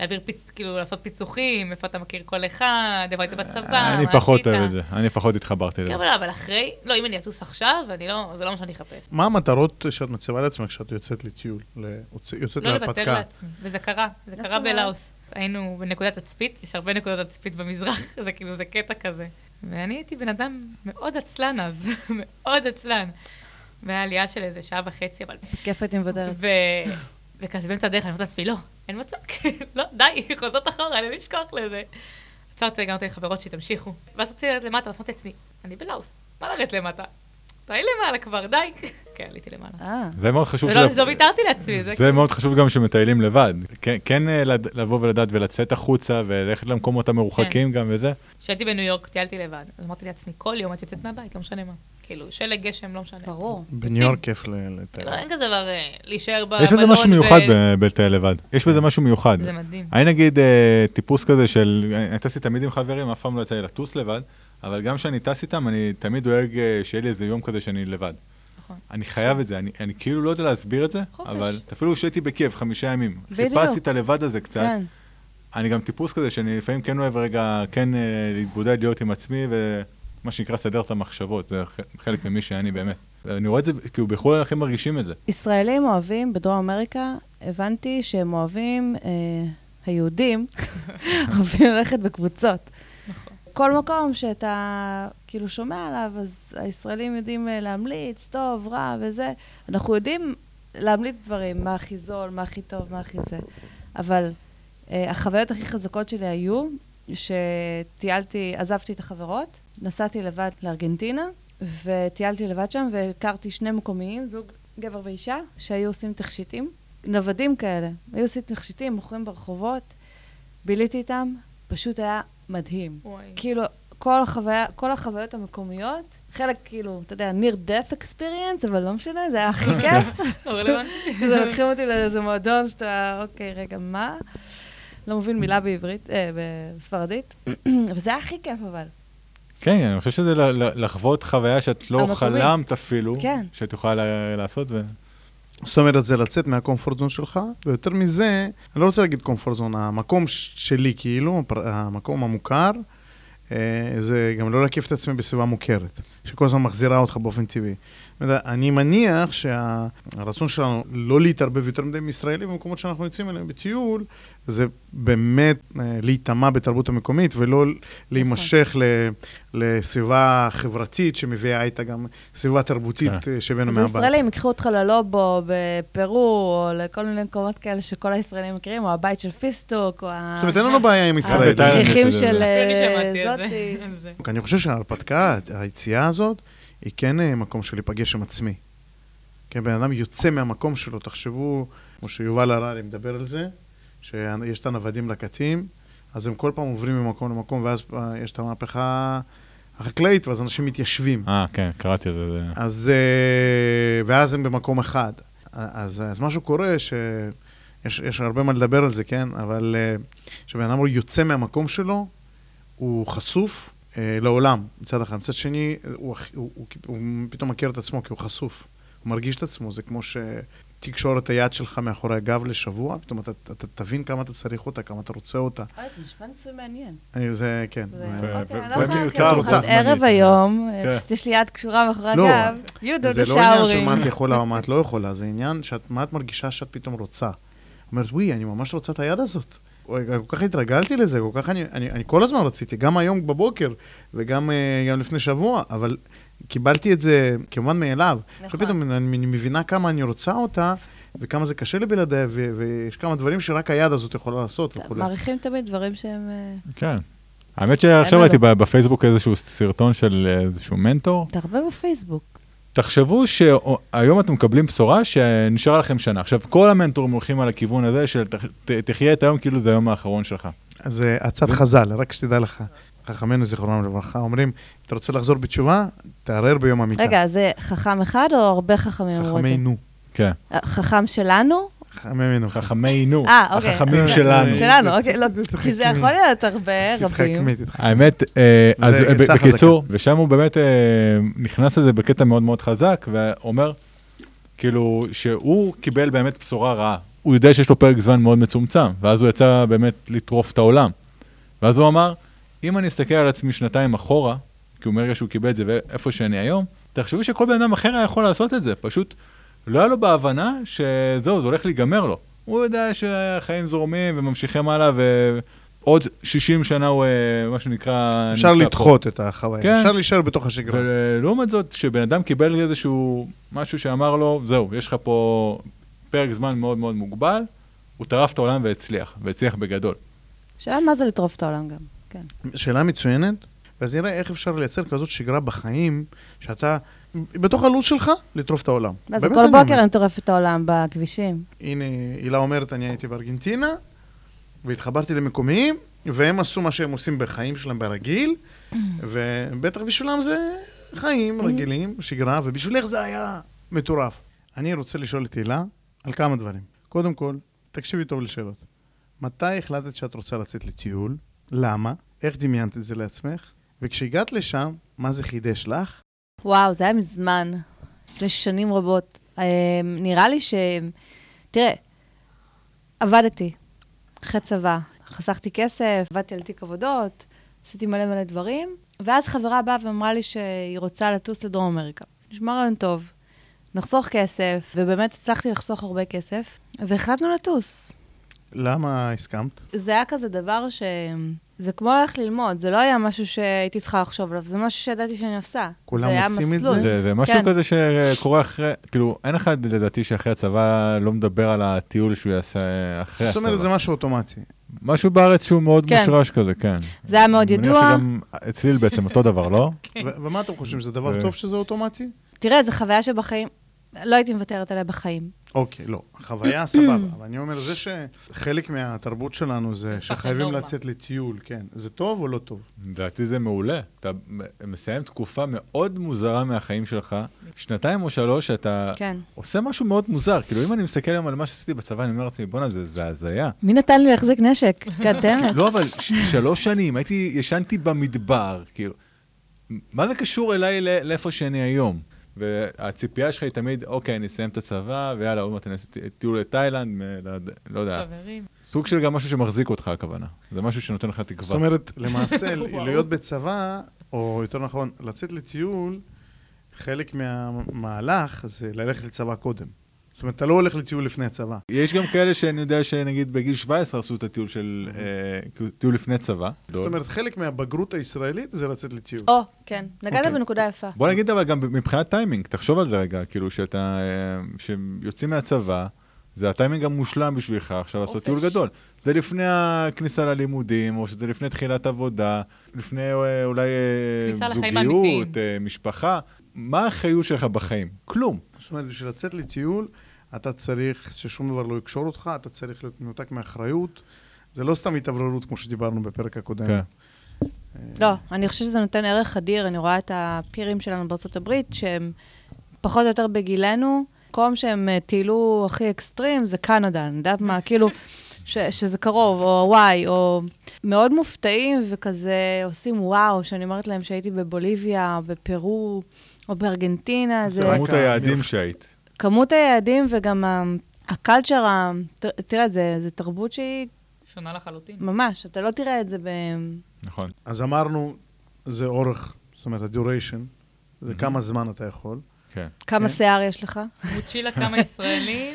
להעביר פיצ... כאילו, לעשות פיצוחים, איפה אתה מכיר כל אחד, איפה היית בצבא, אני מה פחות עשית. אוהב את זה, אני פחות התחברתי לזה. כן, אבל לא, אבל אחרי, לא, אם אני אטוס עכשיו, אני לא, זה לא מה שאני אחפש. מה המטרות שאת מציבה לעצמך כשאת יוצאת לטיול? ל- יוצאת לא לוותר להרפתקה? לעצמי, וזה קרה, זה קרה? בלאוס. היינו בנקודת תצפית, יש הרבה נקודות תצפית במזרח, זה כאילו, זה קטע כזה. ואני הייתי בן אדם מאוד עצלן אז, מאוד עצלן. והיה עלייה של איזה שעה וחצי, אבל... כיף הייתי מוותרת. ו... וכזה באמצע הדרך, אני אומרת לעצמי, לא, אין מצב, לא, די, חוזרות אחורה, אין לי לשכוח לזה. עצרתי גם את החברות שתמשיכו. ואז רציתי לרדת למטה, אז אמרתי לעצמי, אני בלאוס, מה לרדת למטה? תראי למעלה כבר, די. כן, עליתי למעלה. אה, זה מאוד חשוב. ולא של- לא ויתרתי לעצמי, זה זה מאוד חשוב גם שמטיילים לבד. כן- כן אה, לבוא ולדעת ולצאת החוצה וללכת למקומות המרוחקים גם וזה. כשהייתי בניו יורק, טיילתי לבד, אז אמרתי לעצמי, כל יום את יוצאת מהבית, לא משנה מה. כאילו, שלג, גשם, לא משנה. ברור. בניו יורק כיף ל- לטייל. לא, אין כזה דבר אה, להישאר במלון. יש בזה משהו ו- מיוחד ב- בלטייל לבד. יש בזה משהו מיוחד. זה מדהים. אני נגיד אה, טיפוס כזה של, אני טסתי תמיד עם חברים, אף פעם לא יצא לי לטוס לבד, אבל גם כשאני טס איתם, אני תמיד דואג אה, שיהיה לי איזה יום כזה שאני לבד. נכון. אני חייב את זה, אני, אני כאילו לא יודע להסביר את זה, חופש. אבל אפילו כשהייתי בכיף חמישה ימים, בדיוק. חיפשתי את הלבד הזה קצת, כן. אני גם טיפוס כזה שאני לפעמים כן אוהב רגע, כן אה, להתבודד, להיות עם עצמי, ומה שנקרא סדר את המחשבות, זה חלק ממי שאני באמת. אני רואה את זה, כאילו בחו"ל הכי מרגישים את זה. ישראלים אוהבים, בדרום אמריקה, הבנתי שהם אוהבים, אה, היהודים, אוהבים ללכת בקבוצות. נכון. כל מקום שאתה כאילו שומע עליו, אז הישראלים יודעים אה, להמליץ, טוב, רע וזה. אנחנו יודעים להמליץ דברים, מה הכי זול, מה הכי טוב, מה הכי זה. אבל אה, החוויות הכי חזקות שלי היו שטיילתי, עזבתי את החברות, נסעתי לבד לארגנטינה, וטיילתי לבד שם, והכרתי שני מקומיים, זוג גבר ואישה, שהיו עושים תכשיטים, נוודים כאלה. היו עושים תכשיטים, מוכרים ברחובות, ביליתי איתם, פשוט היה מדהים. וואי. כאילו, כל, החוויה, כל החוויות המקומיות, חלק כאילו, אתה יודע, near death experience, אבל לא משנה, זה היה הכי כיף. כזה לוקחים אותי לאיזה מועדון שאתה, אוקיי, רגע, מה? לא מבין מילה בעברית, אה, בספרדית. וזה היה הכי כיף, אבל. כן, אני חושב שזה לחוות חוויה שאת לא. חלמת אפילו, כן. שאת יכולה ל- לעשות, ו... זאת אומרת, זה לצאת מהקומפורט זון שלך, ויותר מזה, אני לא רוצה להגיד קומפורט זון, המקום שלי, כאילו, המקום המוכר, אה, זה גם לא להקיף את עצמי בסביבה מוכרת, שכל הזמן מחזירה אותך באופן טבעי. אני מניח שהרצון שלנו לא להתערבב יותר מדי עם ישראלים במקומות שאנחנו יוצאים אליהם בטיול, זה באמת אה, להיטמע בתרבות המקומית ולא להימשך ל- לסביבה חברתית שמביאה איתה גם סביבה תרבותית כן. אה, שהבאנו אז מהבית. הישראלים ייקחו אותך ללובו בפרו, או לכל מיני מקומות כאלה שכל הישראלים מכירים, או הבית של פיסטוק, או ה... זאת אומרת, אין לנו בעיה עם ישראלים. בתאילנד יש הכריכים את זה. של אה. זאתי. אני חושב שההרפתקה, היציאה הזאת, היא כן אה, מקום של להיפגש עם עצמי. כן, בן אדם יוצא מהמקום שלו, תחשבו, כמו שיובל הררי מדבר על זה, שיש את הנוודים לקטים, אז הם כל פעם עוברים ממקום למקום, ואז אה, יש את המהפכה החקלאית, ואז אנשים מתיישבים. אה, כן, קראתי על זה. אז, אה, ואז הם במקום אחד. אז, אז משהו קורה שיש יש הרבה מה לדבר על זה, כן? אבל כשבן אדם יוצא מהמקום שלו, הוא חשוף לעולם, מצד אחד. מצד שני, הוא, הכ- הוא, הוא, הוא פתאום מכיר את עצמו כי הוא חשוף. הוא מרגיש את עצמו, זה כמו שתקשור את היד שלך מאחורי הגב לשבוע, פתאום אתה, אתה תבין כמה אתה צריך אותה, כמה אתה רוצה אותה. אוי, זה נשמע ניסוי מעניין. אני, זה, כן. ו- אוקיי, לא ערב היום, כן. פשוט יש לי יד קשורה מאחורי לא, הגב. Do זה לא עניין של. מה את יכולה או מה את לא יכולה, זה עניין שאת, מה את מרגישה שאת פתאום רוצה. אומרת, וואי, אני ממש רוצה את היד הזאת. כל כך התרגלתי לזה, כל כך אני, אני, אני כל הזמן רציתי, גם היום בבוקר וגם אה, גם לפני שבוע, אבל קיבלתי את זה כמובן מאליו. נכון. פתאום אני, אני מבינה כמה אני רוצה אותה, וכמה זה קשה לי בלעדיה, ו- ויש כמה דברים שרק היד הזאת יכולה לעשות וכולי. מעריכים תמיד דברים שהם... אה, כן. האמת שעכשיו ראיתי בפייסבוק איזשהו סרטון של איזשהו מנטור. אתה הרבה בפייסבוק. תחשבו שהיום אתם מקבלים בשורה שנשארה לכם שנה. עכשיו, כל המנטורים הולכים על הכיוון הזה של תחיה את היום כאילו זה היום האחרון שלך. אז אה, עצת חז"ל, רק שתדע לך, חכמינו זיכרונם לברכה, אומרים, אתה רוצה לחזור בתשובה, תערער ביום המיטה. רגע, זה חכם אחד או הרבה חכמים אמרו את זה? חכמינו. כן. חכם שלנו? חכמינו. חכמינו. אה, אוקיי. החכמים אה, שלנו. שלנו, אוקיי, לא, כי זה יכול להיות הרבה רבים. האמת, אה, אז אה, בקיצור, ושם הוא באמת נכנס לזה בקטע מאוד מאוד חזק, ואומר, כאילו, שהוא קיבל באמת בשורה רעה. הוא יודע שיש לו פרק זמן מאוד מצומצם, ואז הוא יצא באמת לטרוף את העולם. ואז הוא אמר, אם אני אסתכל על עצמי שנתיים אחורה, כי הוא מרגע שהוא קיבל את זה ואיפה שאני היום, תחשבו שכל בן אדם אחר היה יכול לעשות את זה, פשוט לא היה לו בהבנה שזהו, זה הולך להיגמר לו. הוא יודע שהחיים זורמים וממשיכים הלאה, עוד 60 שנה הוא, אה, מה שנקרא, אפשר נמצא פה. לדחות את החוויה, כן. אפשר להישאר בתוך השגרה. ולעומת זאת, שבן אדם קיבל איזשהו משהו שאמר לו, זהו, יש לך פה פרק זמן מאוד מאוד מוגבל, הוא טרף את העולם והצליח, והצליח בגדול. שאלה מה זה לטרוף את העולם גם, כן. שאלה מצוינת, ואז נראה איך אפשר לייצר כזאת שגרה בחיים, שאתה, בתוך הלו"ז שלך, לטרוף את העולם. באמת כל. בוקר אני טורפת את העולם בכבישים. הנה, הילה אומרת, אני הייתי בארגנטינה, והתחברתי למקומיים, והם עשו מה שהם עושים בחיים שלהם ברגיל, ובטח בשבילם זה חיים רגילים, שגרה, ובשבילך זה היה מטורף. אני רוצה לשאול את הילה על כמה דברים. קודם כל, תקשיבי טוב לשאלות. מתי החלטת שאת רוצה לצאת לטיול? למה? איך דמיינת את זה לעצמך? וכשהגעת לשם, מה זה חידש לך? וואו, זה היה מזמן, לפני שנים רבות. אה, נראה לי ש... תראה, עבדתי אחרי צבא, חסכתי כסף, עבדתי על תיק עבודות, עשיתי מלא מלא דברים, ואז חברה באה ואמרה לי שהיא רוצה לטוס לדרום אמריקה. נשמע רעיון טוב, נחסוך כסף, ובאמת הצלחתי לחסוך הרבה כסף, והחלטנו לטוס. למה הסכמת? זה היה כזה דבר ש... זה כמו ללכת ללמוד, זה לא היה משהו שהייתי צריכה לחשוב עליו, זה משהו שידעתי שאני עושה. כולם עושים את מסלול. זה? זה, זה משהו כן. כזה שקורה אחרי, כאילו, אין אחד לדעתי שאחרי הצבא לא מדבר על הטיול שהוא יעשה אחרי זאת הצבא. אומרת, זה משהו אוטומטי. משהו בארץ שהוא מאוד כן. מושרש כזה, כן. זה היה מאוד אני מניח ידוע. שגם אצלי בעצם אותו דבר, לא? כן. ומה אתם חושבים, זה דבר טוב שזה אוטומטי? תראה, זו חוויה שבחיים, לא הייתי מוותרת עליה בחיים. אוקיי, לא. חוויה סבבה, אבל אני אומר, זה שחלק מהתרבות שלנו זה שחייבים. לצאת לטיול, כן. זה טוב או לא טוב? לדעתי זה מעולה. אתה מסיים תקופה מאוד מוזרה מהחיים שלך, שנתיים או שלוש, שאתה כן. עושה משהו מאוד מוזר. כאילו, אם אני מסתכל היום על מה שעשיתי בצבא, אני אומר לעצמי, בואנה, זה זה הזיה. מי נתן לי להחזיק נשק? כן, תן לי. לא, אבל שלוש שנים, הייתי, ישנתי במדבר, כאילו, מה זה קשור אליי לאיפה שאני היום? והציפייה שלך היא תמיד, אוקיי, אני אסיים את הצבא, ויאללה, עוד מעט אני אעשה טיול לתאילנד, לא יודע- לא יודע. חברים. סוג של גם משהו שמחזיק אותך, הכוונה. זה משהו שנותן לך תקווה. זאת אומרת, למעשה. להיות בצבא, או יותר נכון, לצאת לטיול, חלק מהמהלך זה ללכת לצבא קודם. זאת אומרת, אתה לא הולך לטיול לפני הצבא. יש גם כאלה שאני יודע שנגיד בגיל 17 עשו את הטיול של, אה, טיול לפני צבא. זאת אומרת, חלק מהבגרות הישראלית זה לצאת לטיול. או, כן. נגעת אוקיי. בנקודה יפה. בוא נגיד אבל גם מבחינת טיימינג, תחשוב על זה רגע, כאילו שאתה, אה, שיוצאים מהצבא, זה הטיימינג המושלם בשבילך עכשיו לעשות. טיול גדול. זה לפני הכניסה ללימודים, או שזה לפני תחילת עבודה, לפני אה, אולי זוגיות, משפחה. מה האחריות שלך בחיים? כלום. זאת אומרת, בשביל לצאת לטיול, אתה צריך ששום דבר לא יקשור אותך, אתה צריך להיות מנותק מאחריות. זה לא סתם התאווררות, כמו שדיברנו בפרק הקודם. כן. לא, אני חושבת שזה נותן ערך אדיר. אני רואה את הפירים שלנו בארצות הברית, שהם פחות או יותר בגילנו. מקום שהם אה, טיילו הכי אקסטרים זה קנדה, אני יודעת מה, כאילו, ש, שזה קרוב, או וואי, או מאוד מופתעים וכזה עושים וואו, שאני אומרת להם שהייתי בבוליביה, בפרו, או בארגנטינה, זה זה... רק כמות היעדים שהיית. כמות היעדים וגם הקלצ'ר, תראה, זה, זה תרבות שהיא שונה לחלוטין. ממש, אתה לא תראה את זה ב... נכון. אז אמרנו, זה אורך, זאת אומרת, ה-duration, זה כמה זמן אתה יכול. כן. כמה כן. שיער יש לך, מוצ'ילה כמה ישראלים,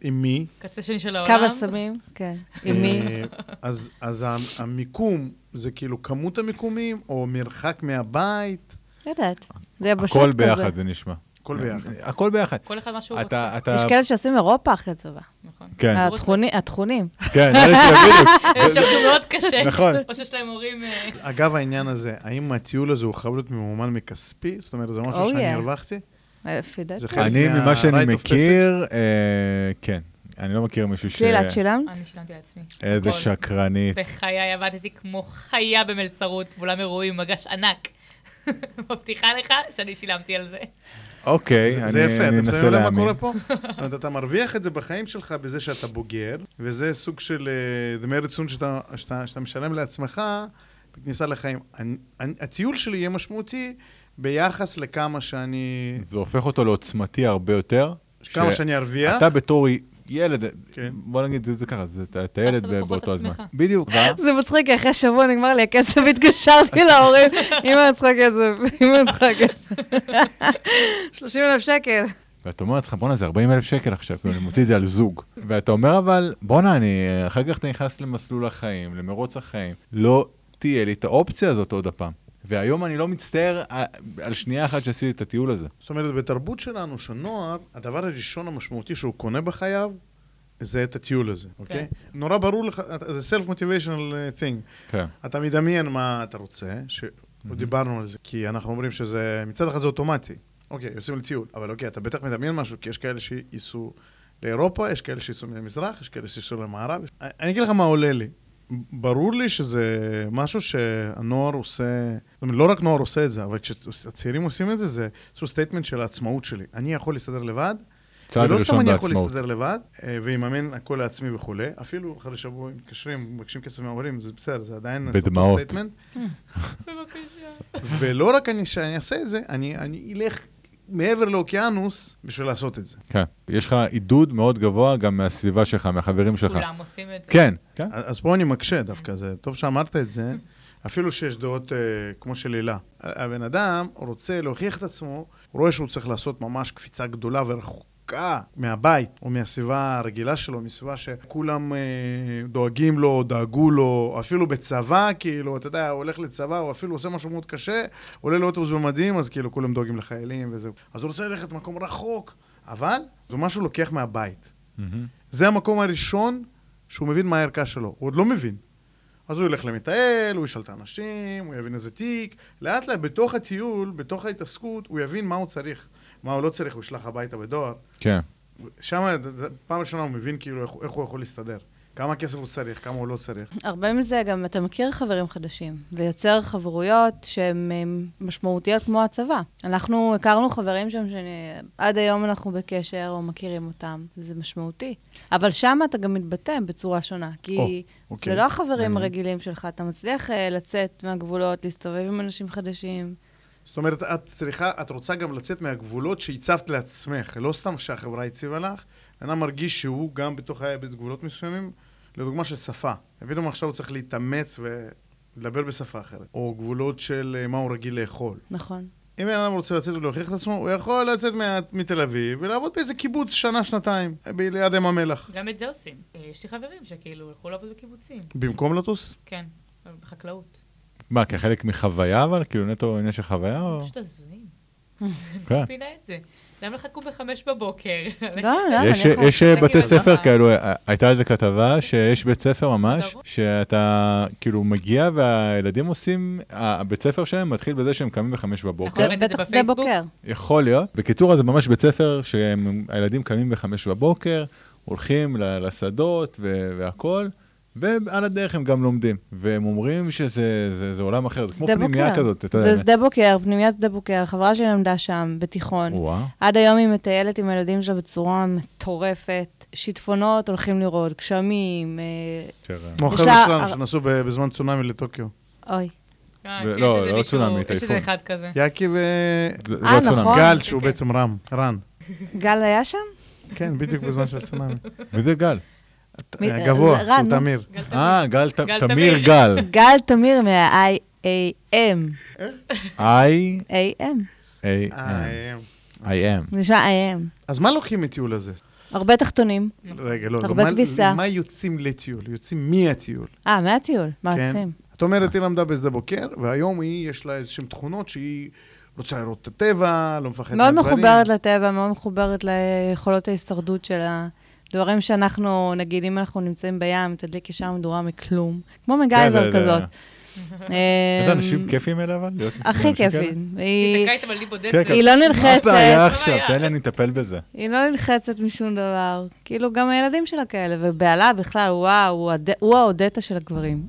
עם מי? קצה שני של העולם. כמה סמים, כן, עם מי. אה, אז, אז המיקום, זה כאילו כמות המיקומים, או מרחק מהבית, לא יודעת, זה יבשות כזה. הכל ביחד זה נשמע. הכל ביחד. הכל ביחד. כל אחד מה שהוא רוצה. אתה. יש כאלה שעושים אירופה אחרי צבא. נכון. כן. התכונים, התכונים. כן, אלה שבדיוק. הם שעבדו מאוד קשה. נכון. או שיש להם הורים... אה, אגב, העניין הזה, האם הטיול הזה הוא חייב להיות ממומן מכספי? זאת אומרת, זה משהו Oh, שאני. הרווחתי? לפי דעתי. זה חלק אני, מה- ממה שאני מכיר, אה, כן. אני לא מכיר מישהו ש... צלילה, את שילמת? אני שילמתי לעצמי. איזה. שקרנית. בחיי עבדתי כמו חיה במלצרות, באולם אירועים, מגש ענק. מבטיחה לך שאני שילמתי על זה. אוקיי, זה, אני זה יפה, אני אתה לב מה. קורה פה? זאת אומרת, אתה מרוויח את זה בחיים שלך בזה שאתה בוגר, וזה סוג של אה, דמי רצון שאתה, שאתה, שאתה משלם לעצמך בכניסה לחיים. אני, אני, הטיול שלי יהיה משמעותי ביחס לכמה שאני... זה הופך אותו לעוצמתי הרבה יותר. כמה ש- שאני ארוויח. אתה בתור ילד, כן. בוא נגיד את זה ככה, זה- אתה- אתה ילד בכוחות באותו הזמן. בדיוק. זה מצחיק, אחרי שבוע נגמר לי הכסף, התקשרתי להורים, אמא צריכה כסף, אמא צריכה כסף. 30 אלף שקל. ואתה אומר לעצמך, בואנה, זה 40 אלף שקל עכשיו, כאילו, אני מוציא את זה על זוג. ואתה אומר, אבל, בואנה, אני, אחר כך אתה נכנס למסלול החיים, למרוץ החיים, לא תהיה לי את האופציה הזאת עוד הפעם. והיום אני לא מצטער אה, על שנייה אחת שעשיתי את הטיול הזה. זאת אומרת, בתרבות שלנו, של נוער, הדבר הראשון המשמעותי שהוא קונה בחייו, זה את הטיול הזה, אוקיי? נורא ברור לך, זה self-motivational uh, thing. כן. אתה מדמיין מה אתה רוצה, שדיברנו על זה, כי אנחנו אומרים שזה, מצד אחד זה אוטומטי. אוקיי, יוצאים לטיול, אבל אוקיי, אתה בטח מדמיין משהו, כי יש כאלה שייסעו לאירופה, יש כאלה שייסעו למזרח, יש כאלה שייסעו למערב. אני אני אגיד לך מה עולה לי. ברור לי שזה משהו שהנוער עושה, זאת אומרת, לא רק נוער עושה את זה, אבל כשהצעירים עושים את זה, זה איזשהו statement של העצמאות שלי. אני יכול להסתדר לבד, ולא סתם אני יכול. להסתדר לבד, אה, ולממן הכל לעצמי וכולי. אפילו אחרי שבוע מתקשרים, מבקשים כסף מההורים, זה בסדר, זה עדיין... בדמעות. statement. בבקשה. ולא רק אני, שאני אעשה את זה, אני, אני אלך מעבר לאוקיינוס בשביל לעשות את זה. כן. יש לך עידוד מאוד גבוה גם מהסביבה שלך, מהחברים שלך. כולם עושים את זה. כן. כן. אז פה אני מקשה דווקא, זה טוב שאמרת את זה, אפילו שיש דעות אה, כמו של הילה. הבן אדם רוצה להוכיח את עצמו, הוא רואה שהוא צריך לעשות ממש קפיצה גדולה ורחוקה מהבית, או מהסביבה הרגילה שלו, מסביבה שכולם אה, דואגים לו, דאגו לו, אפילו בצבא, כאילו, אתה יודע, הוא הולך לצבא, הוא אפילו עושה משהו מאוד קשה, עולה לאוטובוס במדים, אז כאילו כולם דואגים לחיילים וזהו. אז הוא רוצה ללכת למקום רחוק, אבל זה משהו לוקח מהבית. מהמם. זה המקום הראשון שהוא מבין מה הערכה שלו. הוא עוד לא מבין. אז הוא ילך למטייל, הוא ישאל את האנשים, הוא יבין איזה תיק. לאט לאט בתוך הטיול, בתוך ההתעסקות, הוא יבין מה הוא צריך, מה הוא לא צריך, הוא ישלח הביתה בדואר. כן. שם, פעם ראשונה הוא מבין כאילו איך, איך הוא יכול להסתדר. כמה כסף הוא צריך, כמה הוא לא צריך. הרבה מזה גם אתה מכיר חברים חדשים, ויוצר חברויות שהן הם, משמעותיות כמו הצבא. אנחנו הכרנו חברים שם שעד היום אנחנו בקשר או מכירים אותם, זה משמעותי. אבל שם אתה גם מתבטא בצורה שונה, כי או, זה אוקיי. לא החברים. הרגילים שלך, אתה מצליח אה, לצאת מהגבולות, להסתובב עם אנשים חדשים. זאת אומרת, את צריכה, את רוצה גם לצאת מהגבולות שהצבת לעצמך, לא סתם שהחברה הציבה לך, אדם מרגיש שהוא גם בתוך בגבולות מסוימים, לדוגמה של שפה. פתאום עכשיו הוא צריך להתאמץ ולדבר בשפה אחרת. או גבולות של אה, מה הוא רגיל לאכול. נכון. אם בן אדם רוצה לצאת ולהוכיח את עצמו, הוא יכול לצאת מתל אביב ולעבוד באיזה קיבוץ שנה-שנתיים, ליד ים המלח. גם את זה עושים. אה, יש לי חברים שכאילו הלכו לעבוד בקיבוצים. במקום לטוס? כן, בחקלאות. מה, כחלק מחוויה אבל? כאילו נטו עניין של חוויה או... פשוט הזויים. כן. אני מבינה את זה. למה לחכו בחמש בבוקר? לא, לא, יש, אה, בתי ספר. כאלו, אה, הייתה על זה כתבה שיש בית ספר ממש. שאתה כאילו מגיע והילדים עושים, הבית ספר שלהם מתחיל בזה שהם קמים בחמש בבוקר. בטח שדה? בוקר. יכול להיות. בקיצור, זה ממש בית ספר שהילדים קמים בחמש בבוקר, הולכים לשדות ו- והכול, ועל הדרך הם גם לומדים. והם אומרים שזה זה, זה עולם אחר, זה כמו פנימייה בוקר. כזאת, אתה זה יודע. שדה בוקר, פנימיית שדה בוקר, חברה שלי למדה שם, בתיכון. וואו. עד היום היא מטיילת עם הילדים שלה בצורה מטורפת. שיטפונות הולכים לראות, גשמים, אה, כמו יש החבר'ה שלנו שנסעו ב- בזמן צונאמי לטוקיו. אוי. אה, כן, לא, יש לא צונאמי, יש טייפון. איזה אחד כזה. יאקי ו... זה אה, לא צונאמי. נכון. גל, שהוא כן. בעצם רם, רן. גל היה שם? כן, בדיוק בזמן של הצונאמי. וזה גל. זה רן, הוא נו. תמיר. אה, גל תמיר. גל. גל תמיר מה-IAM. I, AM. A, M. אה, I am. זה נשמע AM. אז מה לוקחים מטיול הזה? הרבה תחתונים. רגע, לא, לא, הרבה מה- כביסה. מה יוצאים לטיול? יוצאים מהטיול. אה, מהטיול. מעצים. כן. את אומרת, היא למדה בשדה בוקר, והיום היא, יש לה איזשהן תכונות שהיא רוצה לראות את הטבע, לא מפחדת מאוד מהדברים. מחוברת לטבע, מאוד מחוברת ליכולות ההישרדות שלה. דברים שאנחנו, נגיד, אם אנחנו נמצאים בים, תדליק ישר מדורה מכלום. כמו כן, זה- זה- כזאת. איזה אמ, אנשים כיפים אלה אבל? הכי? כיפים. היא. כן, כן. היא לא מה נלחצת, הבעיה עכשיו? תן לי, אני אטפל בזה. היא לא נלחצת משום דבר. כאילו, גם הילדים שלה כאלה, ובעלה בכלל, וואו, הוא האודטה של הגברים.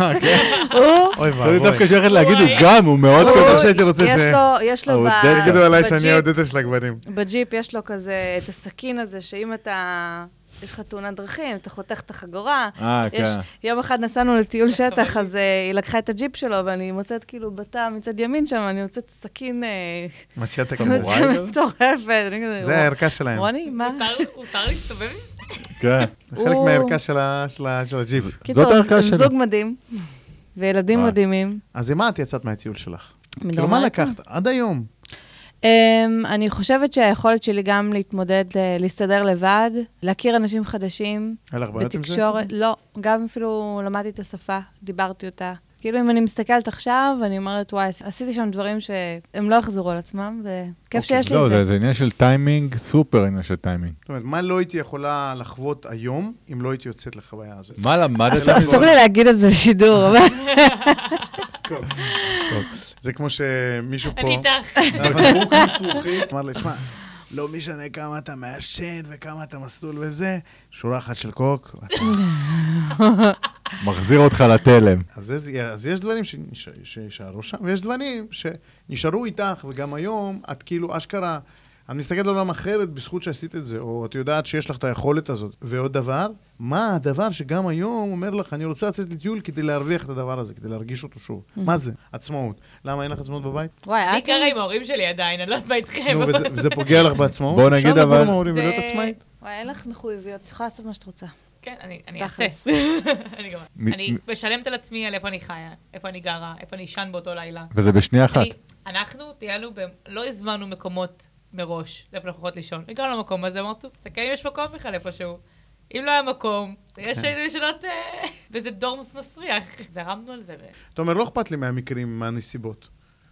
אה, כן? הוא... אוי אני ואבוי. דווקא שייכת להגיד, הוא. גם, הוא מאוד כזה. שהייתי רוצה יש ש- לו, יש לו האודטה. ב- תגידו עליי שאני בג'יפ- העודדת של הגברים. בג'יפ יש לו כזה את הסכין הזה, שאם אתה... יש לך תאונת דרכים, אתה חותך את החגורה. אה, כן. יום אחד נסענו לטיול שטח. אז uh, היא לקחה את הג'יפ שלו, ואני מוצאת כאילו בתא מצד ימין שם, אני מוצאת סכין אה, מצ'טה. כזה? מטורפת. זה הערכה שלהם. רוני, מה? מותר- להסתובב עם זה? כן. זה חלק מהערכה של הג'יפ. זאת הערכה הם שלי. זוג מדהים, וילדים וואי. מדהימים. אז עם מה את יצאת מהטיול שלך? כאילו, מה. לקחת? עד היום. Um, אני חושבת שהיכולת שלי גם להתמודד, ל- להסתדר לבד, להכיר אנשים חדשים, היה לך בעיות עם זה? בתקשורת, לא, גם אפילו למדתי את השפה, דיברתי אותה. כאילו, אם אני מסתכלת עכשיו, אני אומרת, וואי, עשיתי שם דברים שהם לא יחזרו על עצמם, וכיף אוקיי. שיש לי לא, את זה זה. זה עניין של טיימינג, סופר עניין של טיימינג. זאת אומרת, מה לא הייתי יכולה לחוות היום, אם לא הייתי יוצאת לחוויה הזאת? מה למדת? אסור- לי להגיד את זה בשידור, אבל... זה כמו שמישהו פה... אני איתך. אמר לי, שמע, לא משנה כמה אתה מעשן וכמה אתה מסטול וזה, שורה אחת של קוק. מחזיר אותך לתלם. אז, זה- אז יש דברים שנש- שיישארו שם, ויש דברים שנשארו איתך, וגם היום את כאילו אשכרה, את מסתכלת על עולם אחרת בזכות שעשית את זה, או את יודעת שיש לך את היכולת הזאת. ועוד דבר, מה הדבר שגם היום אומר לך, אני רוצה לצאת לטיול כדי להרוויח את הדבר הזה, כדי להרגיש אותו שוב. מה זה? עצמאות. למה אין לך עצמאות בבית? וואי, אני את... גרה עם ההורים שלי עדיין, אני לא יודעת מה איתכם. נו, וזה- פוגע לך בעצמאות? בוא נגיד, אפשר אבל- לדבר עם ההורים ולהיות עצמאית? וואי, אין לך מחויבויות, את יכולה לעשות מה שאת רוצה. כן, אני אני אעשה. תכלס. אני אני משלמת על עצמי על איפה אני חיה, איפה אני גרה, איפה אני אשן באותו לילה. וזה בשנייה אחת. אני- אנחנו טיילנו, לא הזמנו מקומות מראש, לאיפה אנחנו יכולות לישון. הגענו למקום הזה, אמרנו, טוב, תסתכל אם יש מקום בכלל איפשהו. אם לא היה מקום, יש היינו ישנות אה, באיזה דורמוס מסריח. זרמנו על זה, אתה אומר, לא אכפת לי מהמקרים, מהנסיבות.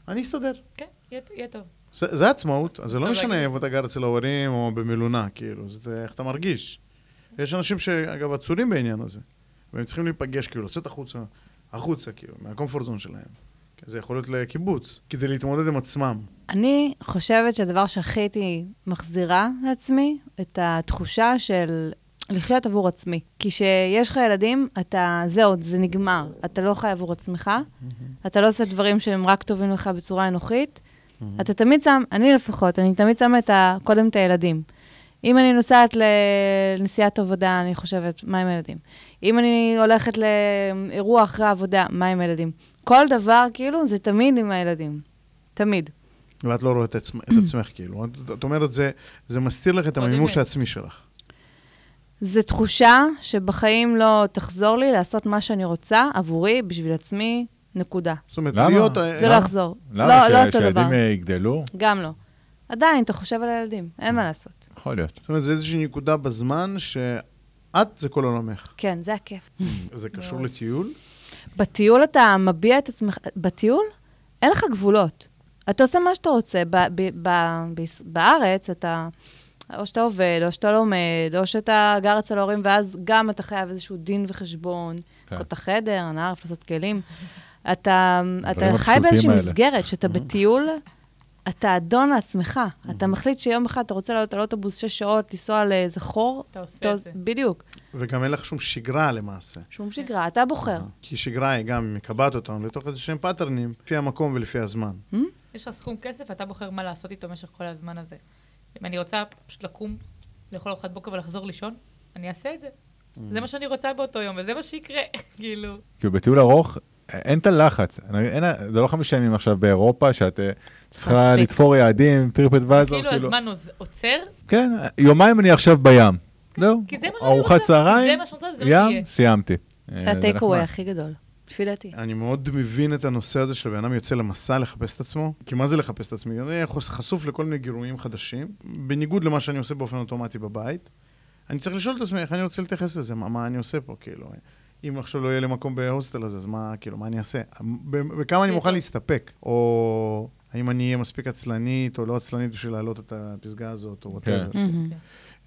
אני אסתדר. וכן, יהיה- טוב. זה, עצמאות, אז זה לא משנה. איפה אתה גר אצל ההורים או במלונה, כאילו, זה איך אתה מרגיש. יש אנשים שאגב עצורים בעניין הזה, והם צריכים להיפגש, כאילו, לצאת החוצה, החוצה, כאילו, מהקומפורט זון שלהם. כי זה יכול להיות לקיבוץ, כדי להתמודד עם עצמם. אני חושבת שהדבר שהכי הייתי מחזירה לעצמי, את התחושה של לחיות עבור עצמי. כי כשיש לך ילדים, אתה, זהו, זה נגמר. אתה לא חי עבור עצמך, אתה לא עושה דברים שהם רק טובים לך בצורה אנוכית. אתה תמיד שם, אני לפחות, אני תמיד שמה את ה, קודם את הילדים. אם אני נוסעת לנסיעת עבודה, אני חושבת, מה עם הילדים? אם אני הולכת לאירוע אחרי העבודה, מה עם הילדים? כל דבר, כאילו, זה תמיד עם הילדים. תמיד. ואת לא רואה את, עצמ, את עצמך, כאילו. את, את אומרת, זה, זה מסתיר לך את המימוש. העצמי שלך. זו תחושה שבחיים לא תחזור לי לעשות מה שאני רוצה עבורי, בשביל עצמי, נקודה. זאת אומרת, למה? להיות... זה לא יחזור. למה? לא, לא אותו דבר. שהילדים יגדלו? גם לא. עדיין, אתה חושב על הילדים, אין מה לעשות. יכול להיות. זאת אומרת, זה איזושהי נקודה בזמן שאת זה כל עולמך. כן, זה הכיף. זה קשור. לטיול? בטיול אתה מביע את עצמך, בטיול אין לך גבולות. אתה עושה מה שאתה רוצה. ב- ב- ב- ביס- בארץ אתה, או שאתה עובד, או שאתה לומד, או שאתה גר אצל ההורים, ואז גם אתה חייב איזשהו דין וחשבון, כן. את החדר, הנערף, לעשות כלים. אתה, אתה חי באיזושהי האלה. מסגרת, שאתה בטיול, אתה אדון לעצמך. אתה מחליט שיום אחד אתה רוצה לעלות על אוטובוס שש שעות, לנסוע לאיזה חור. אתה עושה אתה- את זה. בדיוק. וגם אין לך שום שגרה למעשה. שום שגרה, אתה בוחר. כי שגרה היא גם מקבעת אותנו לתוך איזה שהם פאטרנים, לפי המקום ולפי הזמן. יש לך סכום כסף ואתה בוחר מה לעשות איתו במשך כל הזמן הזה. אם אני רוצה פשוט לקום, לאכול ארוחת בוקר ולחזור לישון, אני אעשה את זה. זה מה שאני רוצה באותו יום, וזה מה שיקרה, כאילו. כאילו בטיול ארוך, אין את הלחץ. אין, זה לא חמישה ימים עכשיו באירופה, שאת אה, צריכה מספיק. לתפור יעדים, TripAdvisor, כאילו הזמן עוצר, כן, יומיים אני עכשיו בים. זהו, כי זה מה שאני ארוחת. צהריים, שיהיה. ים, סיימתי. אה, זה ה takeaway נחמד. הכי גדול, לפי דעתי. אני מאוד מבין את הנושא הזה של בן אדם יוצא למסע לחפש את עצמו. כי מה זה לחפש את עצמי? אני חשוף לכל מיני גירויים חדשים, בניגוד למה שאני עושה באופן אוטומטי בבית. אני צריך לשאול את עצמי איך אני רוצה להתייחס לזה, מה, מה אני עושה פה, כאילו. אם עכשיו לא יהיה לי מקום בהוסטל הזה, אז מה, כאילו, מה אני אעשה? בכמה אני מוכן להסתפק? או האם אני אהיה מספיק עצלנית או לא עצלנית בשביל להעלות את הפסגה הזאת, או כן. whatever. מהמם.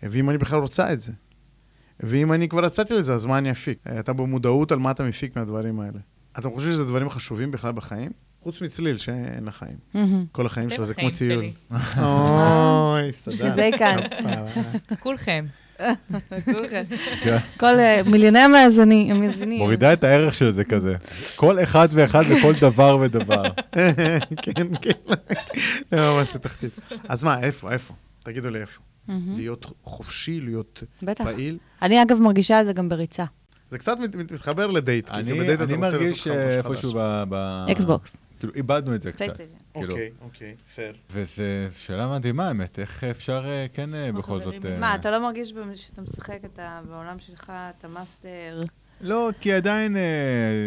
ואם אני בכלל רוצה את זה. ואם אני כבר יצאתי לזה, אז מה אני אפיק? אה, אתה במודעות על מה אתה מפיק מהדברים האלה. אתם חושבים שזה דברים חשובים בכלל בחיים? חוץ מצליל שאין לה חיים. כל החיים שלה זה כמו טיול. אוי, בשביל תודה. זה היא כאן. כולכם. כן. כל אה, מיליוני המאזינים, המאזינים. מורידה את הערך של זה כזה. כל אחד ואחד וכל דבר ודבר. כן, כן. לא, ממש לתחתית. אז מה, איפה, איפה? תגידו לי איפה. להיות חופשי, להיות בטח. פעיל. אני אגב מרגישה את זה גם בריצה. זה קצת מת- מת- מתחבר לדייט. כי אני בדייט אתה אני רוצה מרגיש לעשות לך משהו איפשהו. ב- Xbox. כאילו, איבדנו את זה קצת. כאילו. אוקיי, אוקיי, פייר. וזו שאלה מדהימה, האמת, איך אפשר אה, כן אה, בכל זאת... אה, מה, אתה לא מרגיש שאתה משחק אתה בעולם שלך, אתה master? לא, כי עדיין,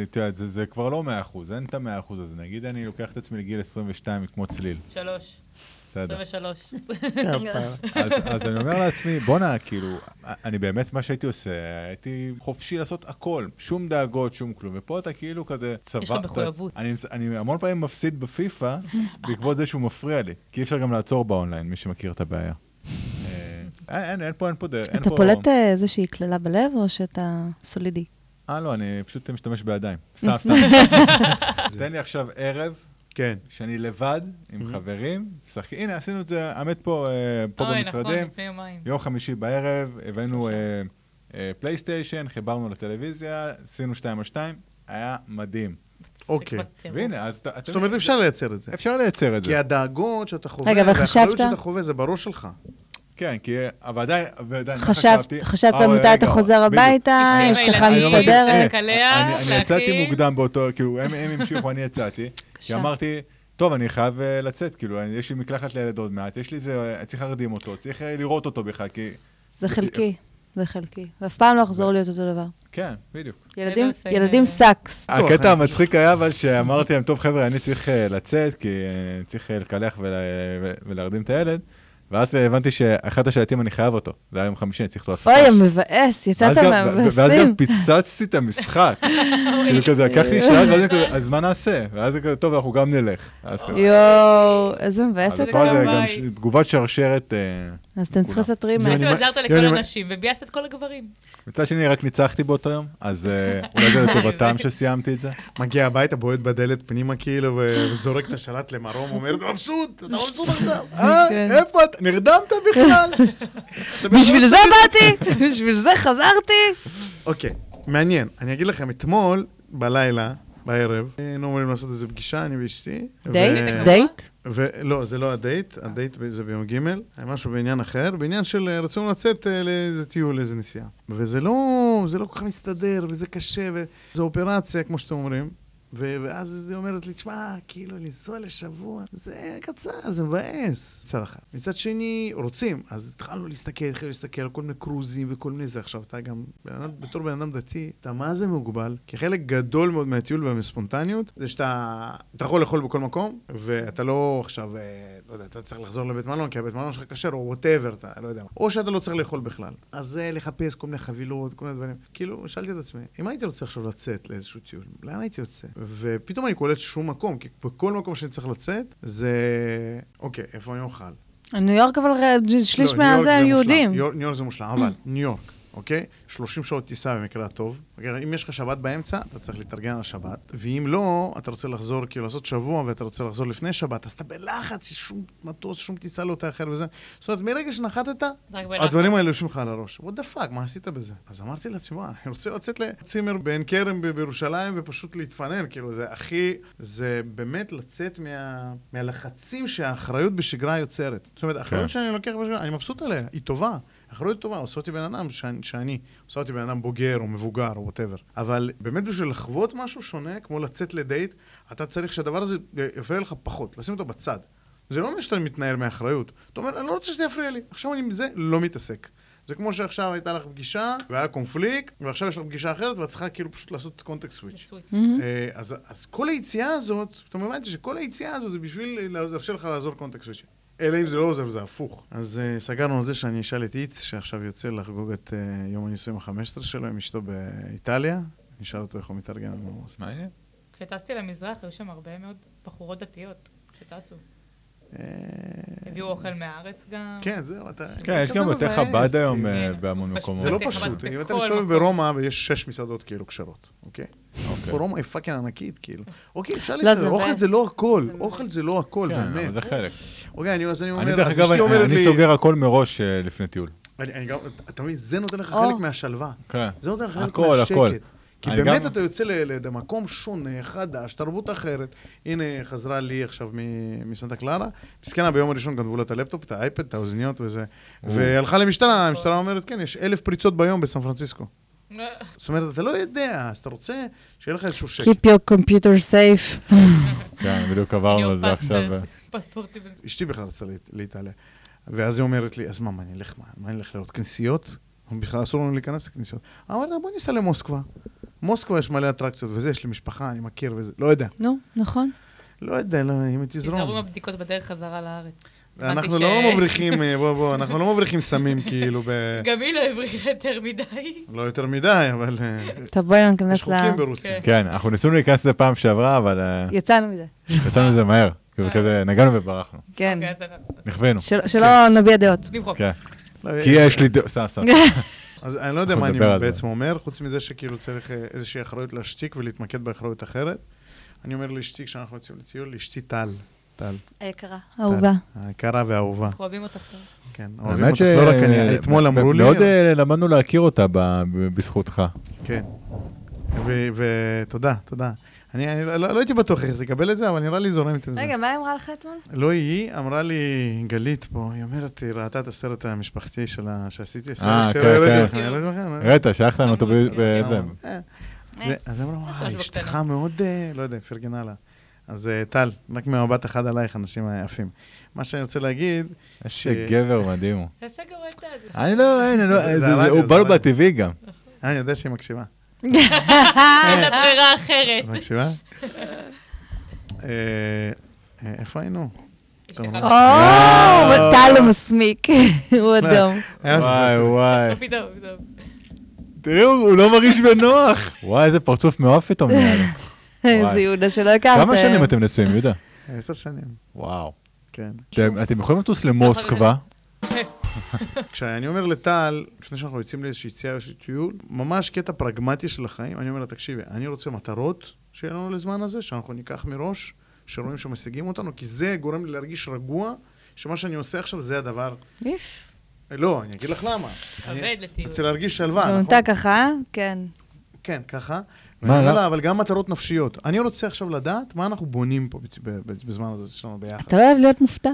את יודעת, זה, זה כבר לא 100%, אין את ה-100% הזה. נגיד אני לוקח את עצמי לגיל 22 כמו צליל. שלוש. בסדר. 23. אז, אז אני אומר לעצמי, בואנה, כאילו, אני באמת, מה שהייתי עושה, הייתי חופשי לעשות הכל, שום דאגות, שום כלום. ופה אתה כאילו כזה צבא... יש לך מחויבות. אני, אני המון פעמים מפסיד בפיפא, בעקבות זה שהוא מפריע לי. כי אי אפשר גם לעצור באונליין, מי שמכיר את הבעיה. אה, אין, אין, אין פה, אין פה דרך. אין אתה פה- פולט אה, איזושהי קללה בלב, או שאתה סולידי? אה, לא, אני פשוט משתמש בידיים. סתם, סתם. תן לי עכשיו ערב, כן. שאני לבד, עם חברים, משחקים. הנה, עשינו את זה, האמת פה, אה, פה אוי, נכון, במשרדים. לפני יומיים. יום חמישי בערב, הבאנו אה, אה, פלייסטיישן, חיברנו לטלוויזיה, עשינו שתיים על שתיים, היה מדהים. אוקיי. והנה, אז אתה... זאת אומרת, אפשר לייצר את זה. אפשר לייצר את כי זה. הדאגות שאתה חווה, רגע, אבל והאחריות חשבת? שאתה חווה, זה בראש שלך. כן, כי... אבל עדיין, ועדיין, חשבתי? חשבת אה, מתי אתה חוזר. הביתה, אשתך מסתדרת? אה, אני- יצאתי. מוקדם באותו, כאילו, הם המשיכו, אני יצאתי. כי קשה. אמרתי, טוב, אני חייב אה, לצאת, כאילו, יש לי מקלחת לילד עוד מעט, יש לי זה, אני צריך להרדים אותו, צריך אה, לראות אותו בכלל, כי... זה חלקי, זה חלקי. ואף פעם לא יחזור להיות אותו דבר. כן, בדיוק. ילדים- אה, sucks. הקטע המצחיק היה אבל שאמרתי להם, טוב חבר'ה, אני צריך אה, לצאת, כי אה, אני צריך אה, לקלח ולהרדים את הילד, ואז אה, הבנתי שאחד השלטים אני חייב אותו, זה היה יום חמישי, אני צריך אותו אוי. המבאס, יצאת גם- ו- ואז גם מהמבאסים. פיצצתי את המשחק. כאילו כזה, לקחתי שעה, ואז אני כזה, אז מה נעשה? ואז זה כזה, טוב, אנחנו גם נלך. אז. יואו, איזה אז מבאס פה אתה. זה גם ביי. ש- תגובת שרשרת. אז אתם צריכים לעשות רימק. בעצם אני- עזרת לכל הנשים וביאסת את כל הגברים. מצד שני, רק ניצחתי באותו יום, אז אה, אולי זה לטובתם שסיימתי את זה. מגיע הביתה, בועט בדלת פנימה כאילו, וזורק את השלט למרום, אומר, אתה מבסוט, אתה מבסוט עכשיו. אה, כן. איפה אתה? נרדמת בכלל? בשביל זה באתי, בשביל זה חזרתי. אוקיי, מעניין. אני אגיד לכם, אתמול, בלילה, בערב, היינו אמורים לעשות איזו פגישה, אני ואשתי. דייט? דייט? ולא, זה לא הדייט, הדייט ב- זה ביום ג', היה משהו בעניין אחר, בעניין של אה, רצינו לצאת אה, לאיזה טיול, לאיזה נסיעה. וזה לא, זה לא כל כך מסתדר, וזה קשה, וזו אופרציה, כמו שאתם אומרים. ואז היא אומרת לי, תשמע, כאילו, לנסוע לשבוע, זה קצר, זה מבאס. מצד אחד. מצד שני, רוצים, אז התחלנו להסתכל, התחלנו להסתכל על כל מיני קרוזים וכל מיני זה. עכשיו, אתה גם, בתור בן אדם דתי, אתה מה זה מוגבל? כי חלק גדול מאוד מהטיול והספונטניות, זה שאתה אתה יכול לאכול בכל מקום, ואתה לא עכשיו, אה, לא יודע, אתה צריך לחזור לבית מלון, כי הבית מלון שלך כשר, או whatever, אתה לא יודע. או שאתה לא צריך לאכול בכלל. אז לחפש כל מיני חבילות, כל מיני דברים. כאילו, שאלתי את עצמי, אם הייתי רוצה עכשיו לצאת לאיזשהו טיול, לאן הייתי יוצא? ופתאום אני קולט שום מקום, כי בכל מקום שאני צריך לצאת, זה... אוקיי, איפה אני אוכל? ניו יורק אבל שליש לא, מהזה. יהודים. ניו ניו יורק זה מושלם, אבל ניו יורק, אוקיי? 30 שעות טיסה במקרה הטוב. אוקיי? אם יש לך שבת באמצע, אתה צריך להתארגן על השבת. ואם לא, אתה רוצה לחזור, כאילו לעשות שבוע, ואתה רוצה לחזור לפני שבת, אז אתה בלחץ, שום מטוס, שום טיסה לא תאחר וזה. זאת אומרת, מרגע שנחתת. הדברים האלה יושבים לך על הראש. what the fuck, מה עשית בזה? אז אמרתי לעצמי, וואי, אני רוצה לצאת לצימר בעין כרם בירושלים ופשוט להתפנן, כאילו, זה הכי, זה באמת לצאת מה, מהלחצים שהאחריות בשגרה יוצרת. זאת אומרת, האחריות כן. שאני לוקח בשגרה, אני מבסוט עליה, היא טובה. האחריות טובה, עושה אותי בן אדם שאני, שאני, עושה אותי בן אדם בוגר או מבוגר או whatever. אבל באמת בשביל לחוות משהו שונה, כמו לצאת לדייט, אתה צריך שהדבר הזה יפריע לך פחות, לשים אותו בצד. זה לא אומר שאתה מתנער מאחריות. אתה אומר, אני לא רוצה שזה יפריע לי. עכשיו אני עם זה לא מתעסק. זה כמו שעכשיו הייתה לך פגישה, והיה קונפליקט, ועכשיו יש לך פגישה אחרת, ואת צריכה כאילו פשוט לעשות context switch. switch. אה, אז, אז כל היציאה הזאת, פתאום הבנתי שכל היציאה הזאת זה בשביל לאפשר לך לעבור context switch. אלא אם זה לא עוזר וזה הפוך. אז אה, סגרנו על זה שאני אשאל את איץ, שעכשיו יוצא לחגוג את אה, יום הנישואים ה-15 שלו עם אשתו באיטליה. אני אשאל אותו איך הוא מתארגן לנו. מעניין. כשטסתי למזרח, היו שם הרבה מאוד בחורות דתיות שטסו. אה, הביאו אוכל מהארץ גם. כן, זהו, אתה... כן, יש גם בתי חב"ד. היום כן. בהמון מקומות. זה לא בתי חב"ד פשוט, אם אתה מסתובב. ברומא ויש שש מסעדות כאילו כשרות, אוקיי? רומא היא fucking ענקית, כאילו. אוקיי, אפשר לא, להסתדר, זה אוכל. זה לא הכל, אוכל מבאס. זה לא הכל, כן, אבל באמת. זה חלק. אוקיי, אני- אז אני אני אומר, דרך אז אגב, אשתי אני אני. סוגר הכל מראש אה, לפני טיול. אני- אני גם, אתה מבין, זה נותן לך. חלק מהשלווה. כן. זה נותן לך חלק הכל, מהשקט. הכל. כי אני באמת גם- אתה יוצא ל- לאיזה מקום שונה, חדש, תרבות אחרת. הנה, חזרה לי עכשיו מ- מסנטה קלרה. מסכנה, ביום הראשון גנבו לה את הלפטופ, את האייפד, את האוזניות וזה. והלכה למשטרה, המשטרה אומרת, כן, יש אלף פריצות ביום בסן פרנסיסקו. זאת אומרת, אתה לא יודע, אז אתה רוצה שיהיה לך איזשהו שקט. Keep your computer safe. כן, בדיוק עברנו על זה עכשיו. פספורטים. אשתי בכלל לאיט- לאיטליה. ואז היא אומרת לי, אז מה, מה אני אלך, מה, אני אלך לראות כנסיות? בכלל אסור לנו להיכנס לכנסיות. אמרתי לה, בוא ניסע למוסקבה. מוסקבה יש מלא אטרקציות וזה, יש לי משפחה, אני מכיר וזה, לא יודע. נו, נכון. לא יודע, לא, אם היא תיזהרו עם תזרום. הבדיקות בדרך חזרה לארץ. אנחנו לא מבריחים, אה, בוא, בוא, אנחנו לא מבריחים סמים כאילו, ב- גם היא לא הבריחה יותר מדי. לא יותר מדי, אבל אה, טוב, בואי יש ניכנס ל... חוקים ברוסיה. כן. כן, אנחנו ניסינו להיכנס לזה פעם שעברה, אבל אה, יצאנו מזה, יצאנו מזה מהר. כאילו כזה, נגענו וברחנו. כן. אוקיי, נכווינו. של- שלא נביע דעות. נמחוק. כן. לא, כי יש לי דעות, סתם, סתם. אז אני לא יודע מה אני. בעצם אומר, חוץ מזה שכאילו צריך אה, איזושהי אחריות להשתיק ולהתמקד באחריות אחרת. אני אומר לאשתי, כשאנחנו יוצאים לטיול, לאשתי טל. טל. היקרה, אהובה. היקרה והאהובה. אנחנו אוהבים אותך. טוב. כן, אוהבים אותך, לא רק אני, אתמול אמרו לי, מאוד אה, למדנו להכיר אותה בזכותך. כן. ותודה, תודה. אני אני לא לא הייתי בטוח איך תקבל את זה, אבל נראה לי זורמת עם זה. רגע, מה היא אמרה לך אתמול? לא היא, אמרה לי גלית פה, היא אומרת, היא ראתה את הסרט המשפחתי שלה, שעשיתי, אה, סרט כן, שהראיתי כן. הראיתי לכם, אה? ראית, שלחת לנו אותו ב- בזה. אה, זה- אז וואי, זאת אשתך בקטנה?" מאוד, אה, לא יודע, פרגנה לה. אז אה, טל, רק ממבט אחד עלייך, אנשים עפים. מה שאני רוצה להגיד, איזה גבר מדהים הוא. תעשה גם את זה. אני לא, אין, אני לא, הוא בא לו. בטבעי גם. אה, אני יודע שהיא מקשיבה. אין לה ברירה אחרת. מקשיבה? אה, אה, איפה היינו? או. טל הוא מסמיק, הוא אדום. היה וואי, וואי. לא, פתאום, פתאום. תראו, הוא לא מרגיש בנוח. וואי, איזה פרצוף מעוף פתאום נהיה לו. איזה יהודה שלא הכרתם. כמה שנים אתם נשואים, יהודה? עשר שנים, וואו. כן. אתם- יכולים לטוס למוסקבה, כשאני אומר לטל, לפני שאנחנו יוצאים לאיזושהי יציאה, איזשהו טיול, ממש קטע פרגמטי של החיים, אני אומר לה, תקשיבי, אני רוצה מטרות שיהיה לנו לזמן הזה, שאנחנו ניקח מראש, שרואים שמשיגים אותנו, כי זה גורם לי להרגיש רגוע, שמה שאני עושה עכשיו זה הדבר. איף. אה, לא, אני אגיד לך למה. אני עובד לטיול. רוצה להרגיש שלווה, נכון? אתה ככה? כן. כן, ככה. מה, לא? לה, אבל גם מטרות נפשיות. אני רוצה עכשיו לדעת מה אנחנו בונים פה ב- ב- בזמן הזה שלנו ביחד. אתה לא אוהב להיות מופתע?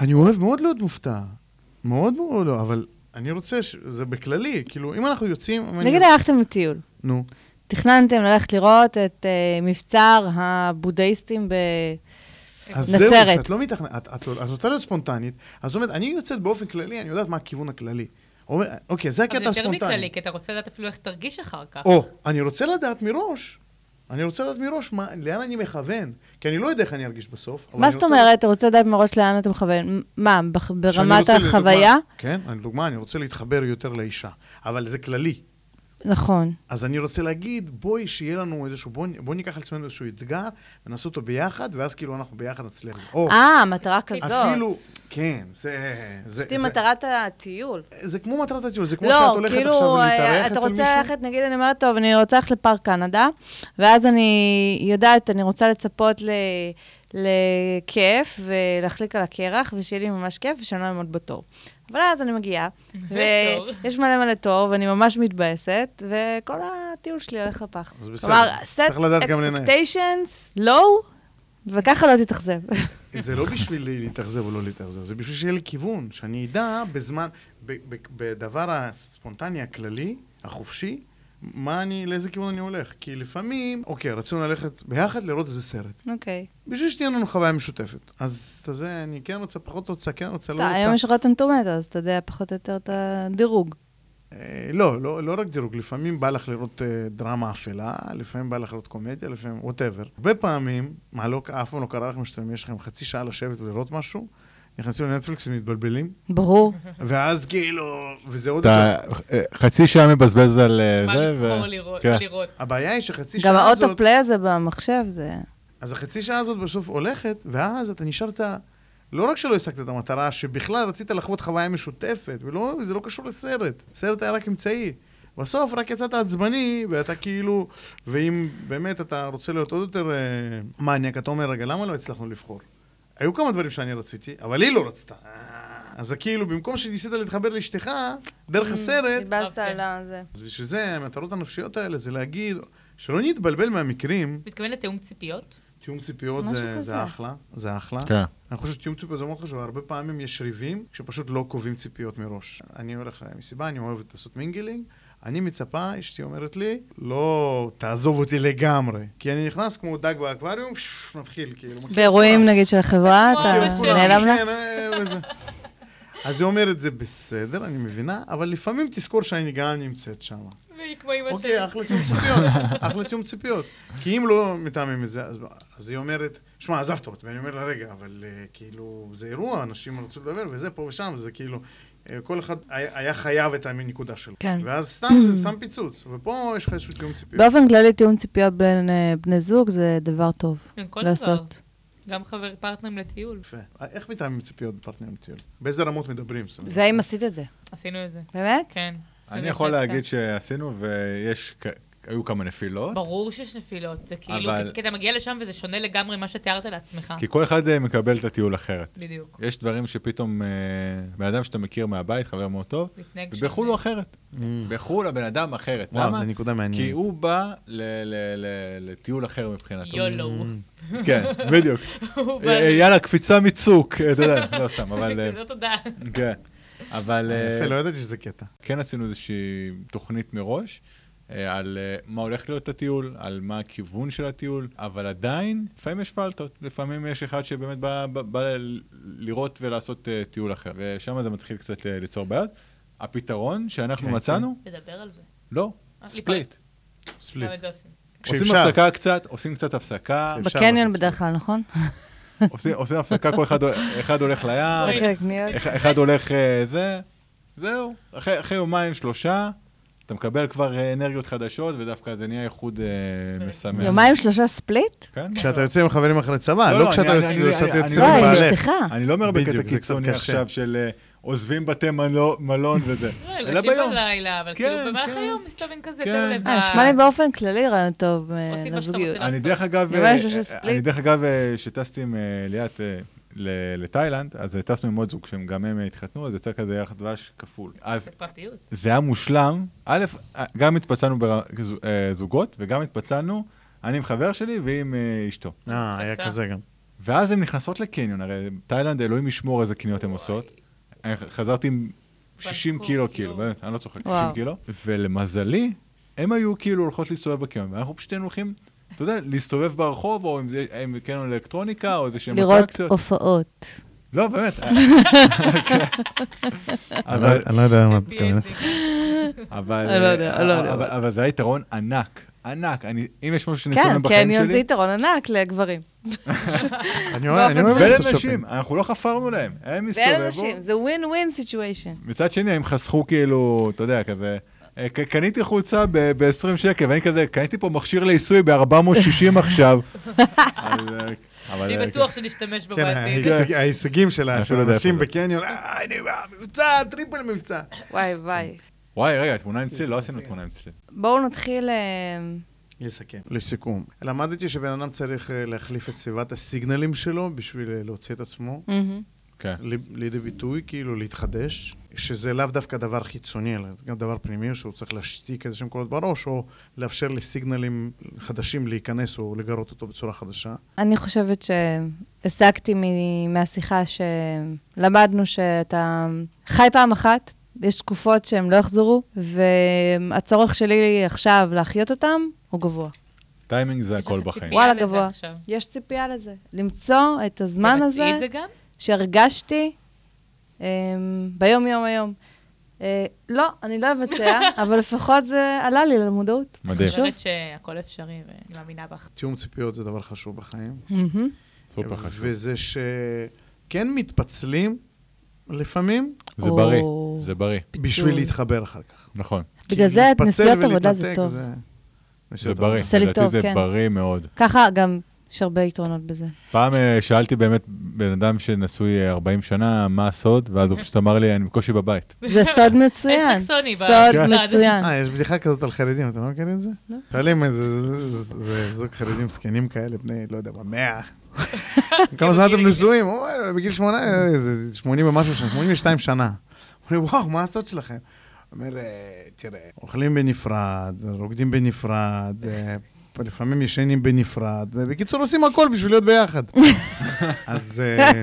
אני אוהב מאוד להיות מופתע. מאוד מאוד לא, אבל אני רוצה, ש... זה בכללי, כאילו, אם אנחנו יוצאים... נגיד הלכתם לטיול. נו. תכננתם ללכת לראות את אה, מבצר הבודהיסטים ב... אז נצרת. זהו, שאת לא מתכננת, את, את, את רוצה להיות ספונטנית, אז זאת אומרת, אני יוצאת באופן כללי, אני יודעת מה הכיוון הכללי. אומר, אוקיי, זה אבל הקטע יותר הספונטני. מכללי, כי אתה רוצה לדעת אפילו איך תרגיש אחר כך. או, אני רוצה לדעת מראש. אני רוצה לדעת מראש מה, לאן אני מכוון, כי אני לא יודע איך אני ארגיש בסוף. אבל מה זאת רוצה- אומרת? אתה רוצה לדעת מראש לאן אתה מכוון? מה, ברמת רוצה, לדוגמה- החוויה? כן, אני- לדוגמה, אני רוצה להתחבר יותר לאישה, אבל זה כללי. נכון. אז אני רוצה להגיד, בואי, שיהיה לנו איזשהו, בואי בוא ניקח על עצמנו איזשהו אתגר, ונעשה אותו ביחד, ואז כאילו אנחנו ביחד נצליח. אה, מטרה כזאת. אפילו, כן, זה... זה, אשתי זה, מטרת הטיול. זה כמו מטרת הטיול, זה כמו שאת לא, הולכת כאילו, עכשיו אה, להתארח אתה אצל רוצה מישהו. ללכת, נגיד, אני אומרת, טוב, אני רוצה ללכת לפארק קנדה, ואז אני יודעת, אני רוצה לצפות ל... לכיף ולהחליק על הקרח, ושיהיה לי ממש כיף ושאני לא אעמוד בתור. אבל אז אני מגיעה. ויש מלא מלא תור, ואני ממש מתבאסת, וכל הטיול שלי הולך לפח. אז בסדר, כלומר, set expectations low, וככה לא תתאכזב. זה לא בשביל לי להתאכזב או לא להתאכזב, זה בשביל שיהיה לי כיוון, שאני אדע בזמן, בדבר הספונטני הכללי, החופשי, מה אני, לאיזה כיוון אני הולך. כי לפעמים, אוקיי, רצינו ללכת ביחד לראות איזה סרט. אוקיי. בשביל שתהיה לנו חוויה משותפת. אז את זה, אני כן רוצה, פחות רוצה, כן רוצה, לא רוצה. היום יש רוטן טומטו, אז אתה יודע פחות או יותר את הדירוג. אה, לא, לא, לא רק דירוג, לפעמים בא לך לראות אה, דרמה אפלה, לפעמים בא לך לראות קומדיה, לפעמים ווטאבר. הרבה פעמים, מה לא, אף פעם לא קרה לכם שאתם, יש לכם חצי שעה לשבת ולראות משהו, נכנסים לנטפליקס ומתבלבלים, ברור. ואז כאילו, וזה עוד אתה חצי שעה מבזבז על אה, מה זה, לבחור ו... לראות, כן. מה לראות. הבעיה היא שחצי גם שעה הזאת, האוטופליי הזה במחשב זה... אז החצי שעה הזאת בסוף הולכת, ואז אתה נשארת, לא רק שלא השגת את המטרה, שבכלל רצית לחוות חוויה משותפת, ולא, זה לא קשור לסרט. סרט היה רק אמצעי. בסוף רק יצאת עצבני, ואתה כאילו, ואם באמת אתה רוצה להיות עוד יותר אה, מניאק, אתה אומר, רגע, למה לא הצלחנו לבחור? היו כמה דברים שאני רציתי, אבל היא לא רצתה. אה, אז זה כאילו, במקום שניסית להתחבר לאשתך, דרך הסרט, דיברת אוקיי. על זה. אז בשביל זה, המטרות הנפשיות האלה, זה להגיד, שלא נתבלבל מהמקרים, מתכוון לתיאום ציפיות? תיאום ציפיות זה. זה אחלה, זה אחלה. כן. אני חושב שתיאום ציפיות זה מאוד חשוב, הרבה פעמים יש ריבים שפשוט לא קובעים ציפיות מראש. אני הולך מסיבה, אני אוהב לעשות mingling, אני מצפה, אשתי אומרת לי, לא תעזוב אותי לגמרי. כי אני נכנס כמו דג באקווריום, מתחיל כאילו. באירועים. נגיד של החברה, וואו, אתה כולם, נעלם לה? כן, אה. אז היא אומרת, זה בסדר, אני מבינה, אבל לפעמים תזכור שאני גם נמצאת שם. והיא כמו אמא שלי. אוקיי, אחלה תיאום ציפיות, אחלה תיאום ציפיות. כי אם לא מתאמים את זה, אז- אז היא אומרת, שמע, עזבת אותי, ואני אומר לה, רגע, אבל אה, כאילו, זה אירוע, אנשים רצו לדבר, וזה פה ושם, וזה כאילו, כל אחד היה חייב את הנקודה שלו. כן. ואז סתם, זה סתם פיצוץ, ופה יש לך איזשהו תיאום ציפיות. באופן כללי, תיאום ציפיות בין אה, בני זוג זה דבר טוב דבר. לעשות. גם חבר פרטנרים לטיול. יפה. אה, איך מתאמים ציפיות בפרטנר לטיול? באיזה רמות מדברים? והאם עשית את זה? עשינו את זה. באמת? כן. אני יכול להגיד. שעשינו, ויש, היו כמה נפילות. ברור שיש נפילות. זה כאילו, אבל- כי אתה מגיע לשם וזה שונה לגמרי ממה שתיארת לעצמך. כי כל אחד אה, מקבל את הטיול אחרת. בדיוק. יש דברים שפתאום, אה, בן אדם שאתה מכיר מהבית, חבר מאוד טוב, ובחו"ל הוא אחרת. בחו"ל הבן אדם אחרת. וואו, למה? זו נקודה מעניינת. כי הוא בא ל- ל- ל- לטיול אחר מבחינתו. יולו. כן, בדיוק. אה. יאללה, קפיצה מצוק, אתה יודע, לא סתם, אבל... אה, לא תודה. כן. אבל אה, יפה, לא ידעתי שזה קטע. כן עשינו איזושהי תוכנית מראש. אה, על אה, מה הולך להיות הטיול, על מה הכיוון של הטיול, אבל עדיין, לפעמים יש פלטות. לפעמים יש אחד שבאמת בא, בא, בא לראות ולעשות אה, טיול אחר, ושם זה מתחיל קצת ליצור בעיות. הפתרון שאנחנו כן, מצאנו, תדבר על זה. לא, ספליט. ספליט. עושים. הפסקה קצת, עושים קצת הפסקה, בקניון בדרך כלל, נכון? עושים, הפסקה, כל אחד, הולך לים. אחד, הולך זה, זהו. אחרי יומיים, שלושה, אתה מקבל כבר אה, אנרגיות חדשות, ודווקא זה נהיה איחוד אה, משמח. יומיים שלושה ספליט? כן? כשאתה יוצא עם חברים אחרי צבא, לא, לא לא, כשאתה יוצא אני- כשאתה אני- יוצא אני- עם לא, עם בעלך. אשתך. אני לא אומר בקטע קיצוני. עכשיו של אה, עוזבים בתי מלו- מלון וזה. לא, אלא יושבים ביום. בלילה, אבל כן, כאילו במהלך כן. היום מסתובבים כזה כן. יותר לבד. נשמע לי באופן כללי רעיון טוב עושים מה שאתה לזוגיות. רוצה. אני לעשות. דרך אגב. אני דרך אגב, שטסתי עם ליאת לתאילנד, אז אה, טסנו עם עוד זוג שהם גם הם אה, התחתנו, אז יצא כזה יחד דבש כפול. אז זה היה מושלם. א', אה, גם התפצלנו בזוגות, וגם התפצלנו, אני עם חבר שלי והיא עם אה, אשתו. אה, היה. כזה גם. ואז הן נכנסות לקניון, הרי תאילנד, אלוהים ישמור איזה קניות הן עושות. חזרתי עם 60 בדקו, קילו, כאילו. באמת, אני לא צוחק, 60 וואו. קילו. ולמזלי, הם היו כאילו הולכות להסתובב בקניון, ואנחנו פשוט היינו הולכים, אתה יודע, להסתובב ברחוב, או אם זה אם קניון אלקטרוניקה, או איזה שהם לראות אטרקציות. הופעות. לא, באמת. אני לא- אני לא יודע מתכוון. אבל... אני לא אני לא. אבל- זה היה יתרון ענק, ענק. אני- אם יש משהו שאני כן, בחיים קניון זה שלי, יתרון ענק לגברים. אני לעשות ולנשים. אנחנו לא חפרנו להם, הם הסתובבו. ואנשים, זה ווין סיטואשן. מצד שני, הם חסכו כאילו, אתה יודע, כזה... אה, קניתי חולצה ב-20 שקל, ואני כזה, קניתי פה מכשיר לעיסוי ב-460 עכשיו. אה, אני אה, בטוח שנשתמש בו כן, בעתיד. ההישג- ההישגים של אני האנשים. בקניון, הנה, מבצע, triple מבצע. וואי וואי. וואי, רגע, תמונה עם צליל, לא עשינו תמונה עם צליל. בואו נתחיל... לסכם. לסיכום, למדתי שבן אדם צריך להחליף את סביבת הסיגנלים שלו בשביל להוציא את עצמו. כן. לידי ביטוי, כאילו להתחדש, שזה לאו דווקא דבר חיצוני, אלא גם דבר פנימי, שהוא צריך להשתיק איזה שהם קולות בראש, או לאפשר לסיגנלים חדשים להיכנס או לגרות אותו בצורה חדשה. אני חושבת שהשגתי מ- מהשיחה שלמדנו שאתה חי פעם אחת, יש תקופות שהם לא יחזרו, והצורך שלי עכשיו להחיות אותם הוא גבוה. טיימינג זה הכל בחיים. וואלה, גבוה. עכשיו. יש ציפייה לזה. למצוא את הזמן הזה? שהרגשתי um, ביום יום היום. Uh, לא, אני לא אבצע, אבל לפחות זה עלה לי למודעות. מדהים. אני חושבת שהכל אפשרי ואני מאמינה בך. תיאום ציפיות זה דבר חשוב בחיים. סופר חשוב. וזה שכן מתפצלים לפעמים זה בריא, זה בריא, בשביל להתחבר אחר כך. נכון. בגלל זה להתפצל נסיעות עבודה זה טוב. זה בריא. לדעתי זה כן. בריא מאוד. ככה גם יש הרבה יתרונות בזה. פעם אה, שאלתי באמת בן אדם שנשוי אה, 40 שנה, מה הסוד, ואז הוא פשוט אמר לי, אני בקושי בבית. זה סוד מצוין. סוד כן. מצוין. אה, יש בדיחה כזאת על חרדים, אתה לא מכיר את זה? לא. שואלים איזה זה- זה- זה זוג חרדים זקנים כאלה, בני, לא יודע, במאה. כמה זמן אתם נשואים? בגיל שמונה, אה, זה 80 ומשהו שנה, 82 שנה. אומרים, וואו, מה הסוד שלכם? אומר, "אה, תראה, אוכלים בנפרד, רוקדים בנפרד, אה, לפעמים ישנים בנפרד, בקיצור, עושים הכל בשביל להיות ביחד. אז אה,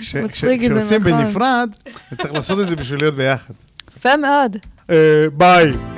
כשעושים נכון. בנפרד, צריך לעשות את זה בשביל להיות ביחד. יפה מאוד. אה, ביי.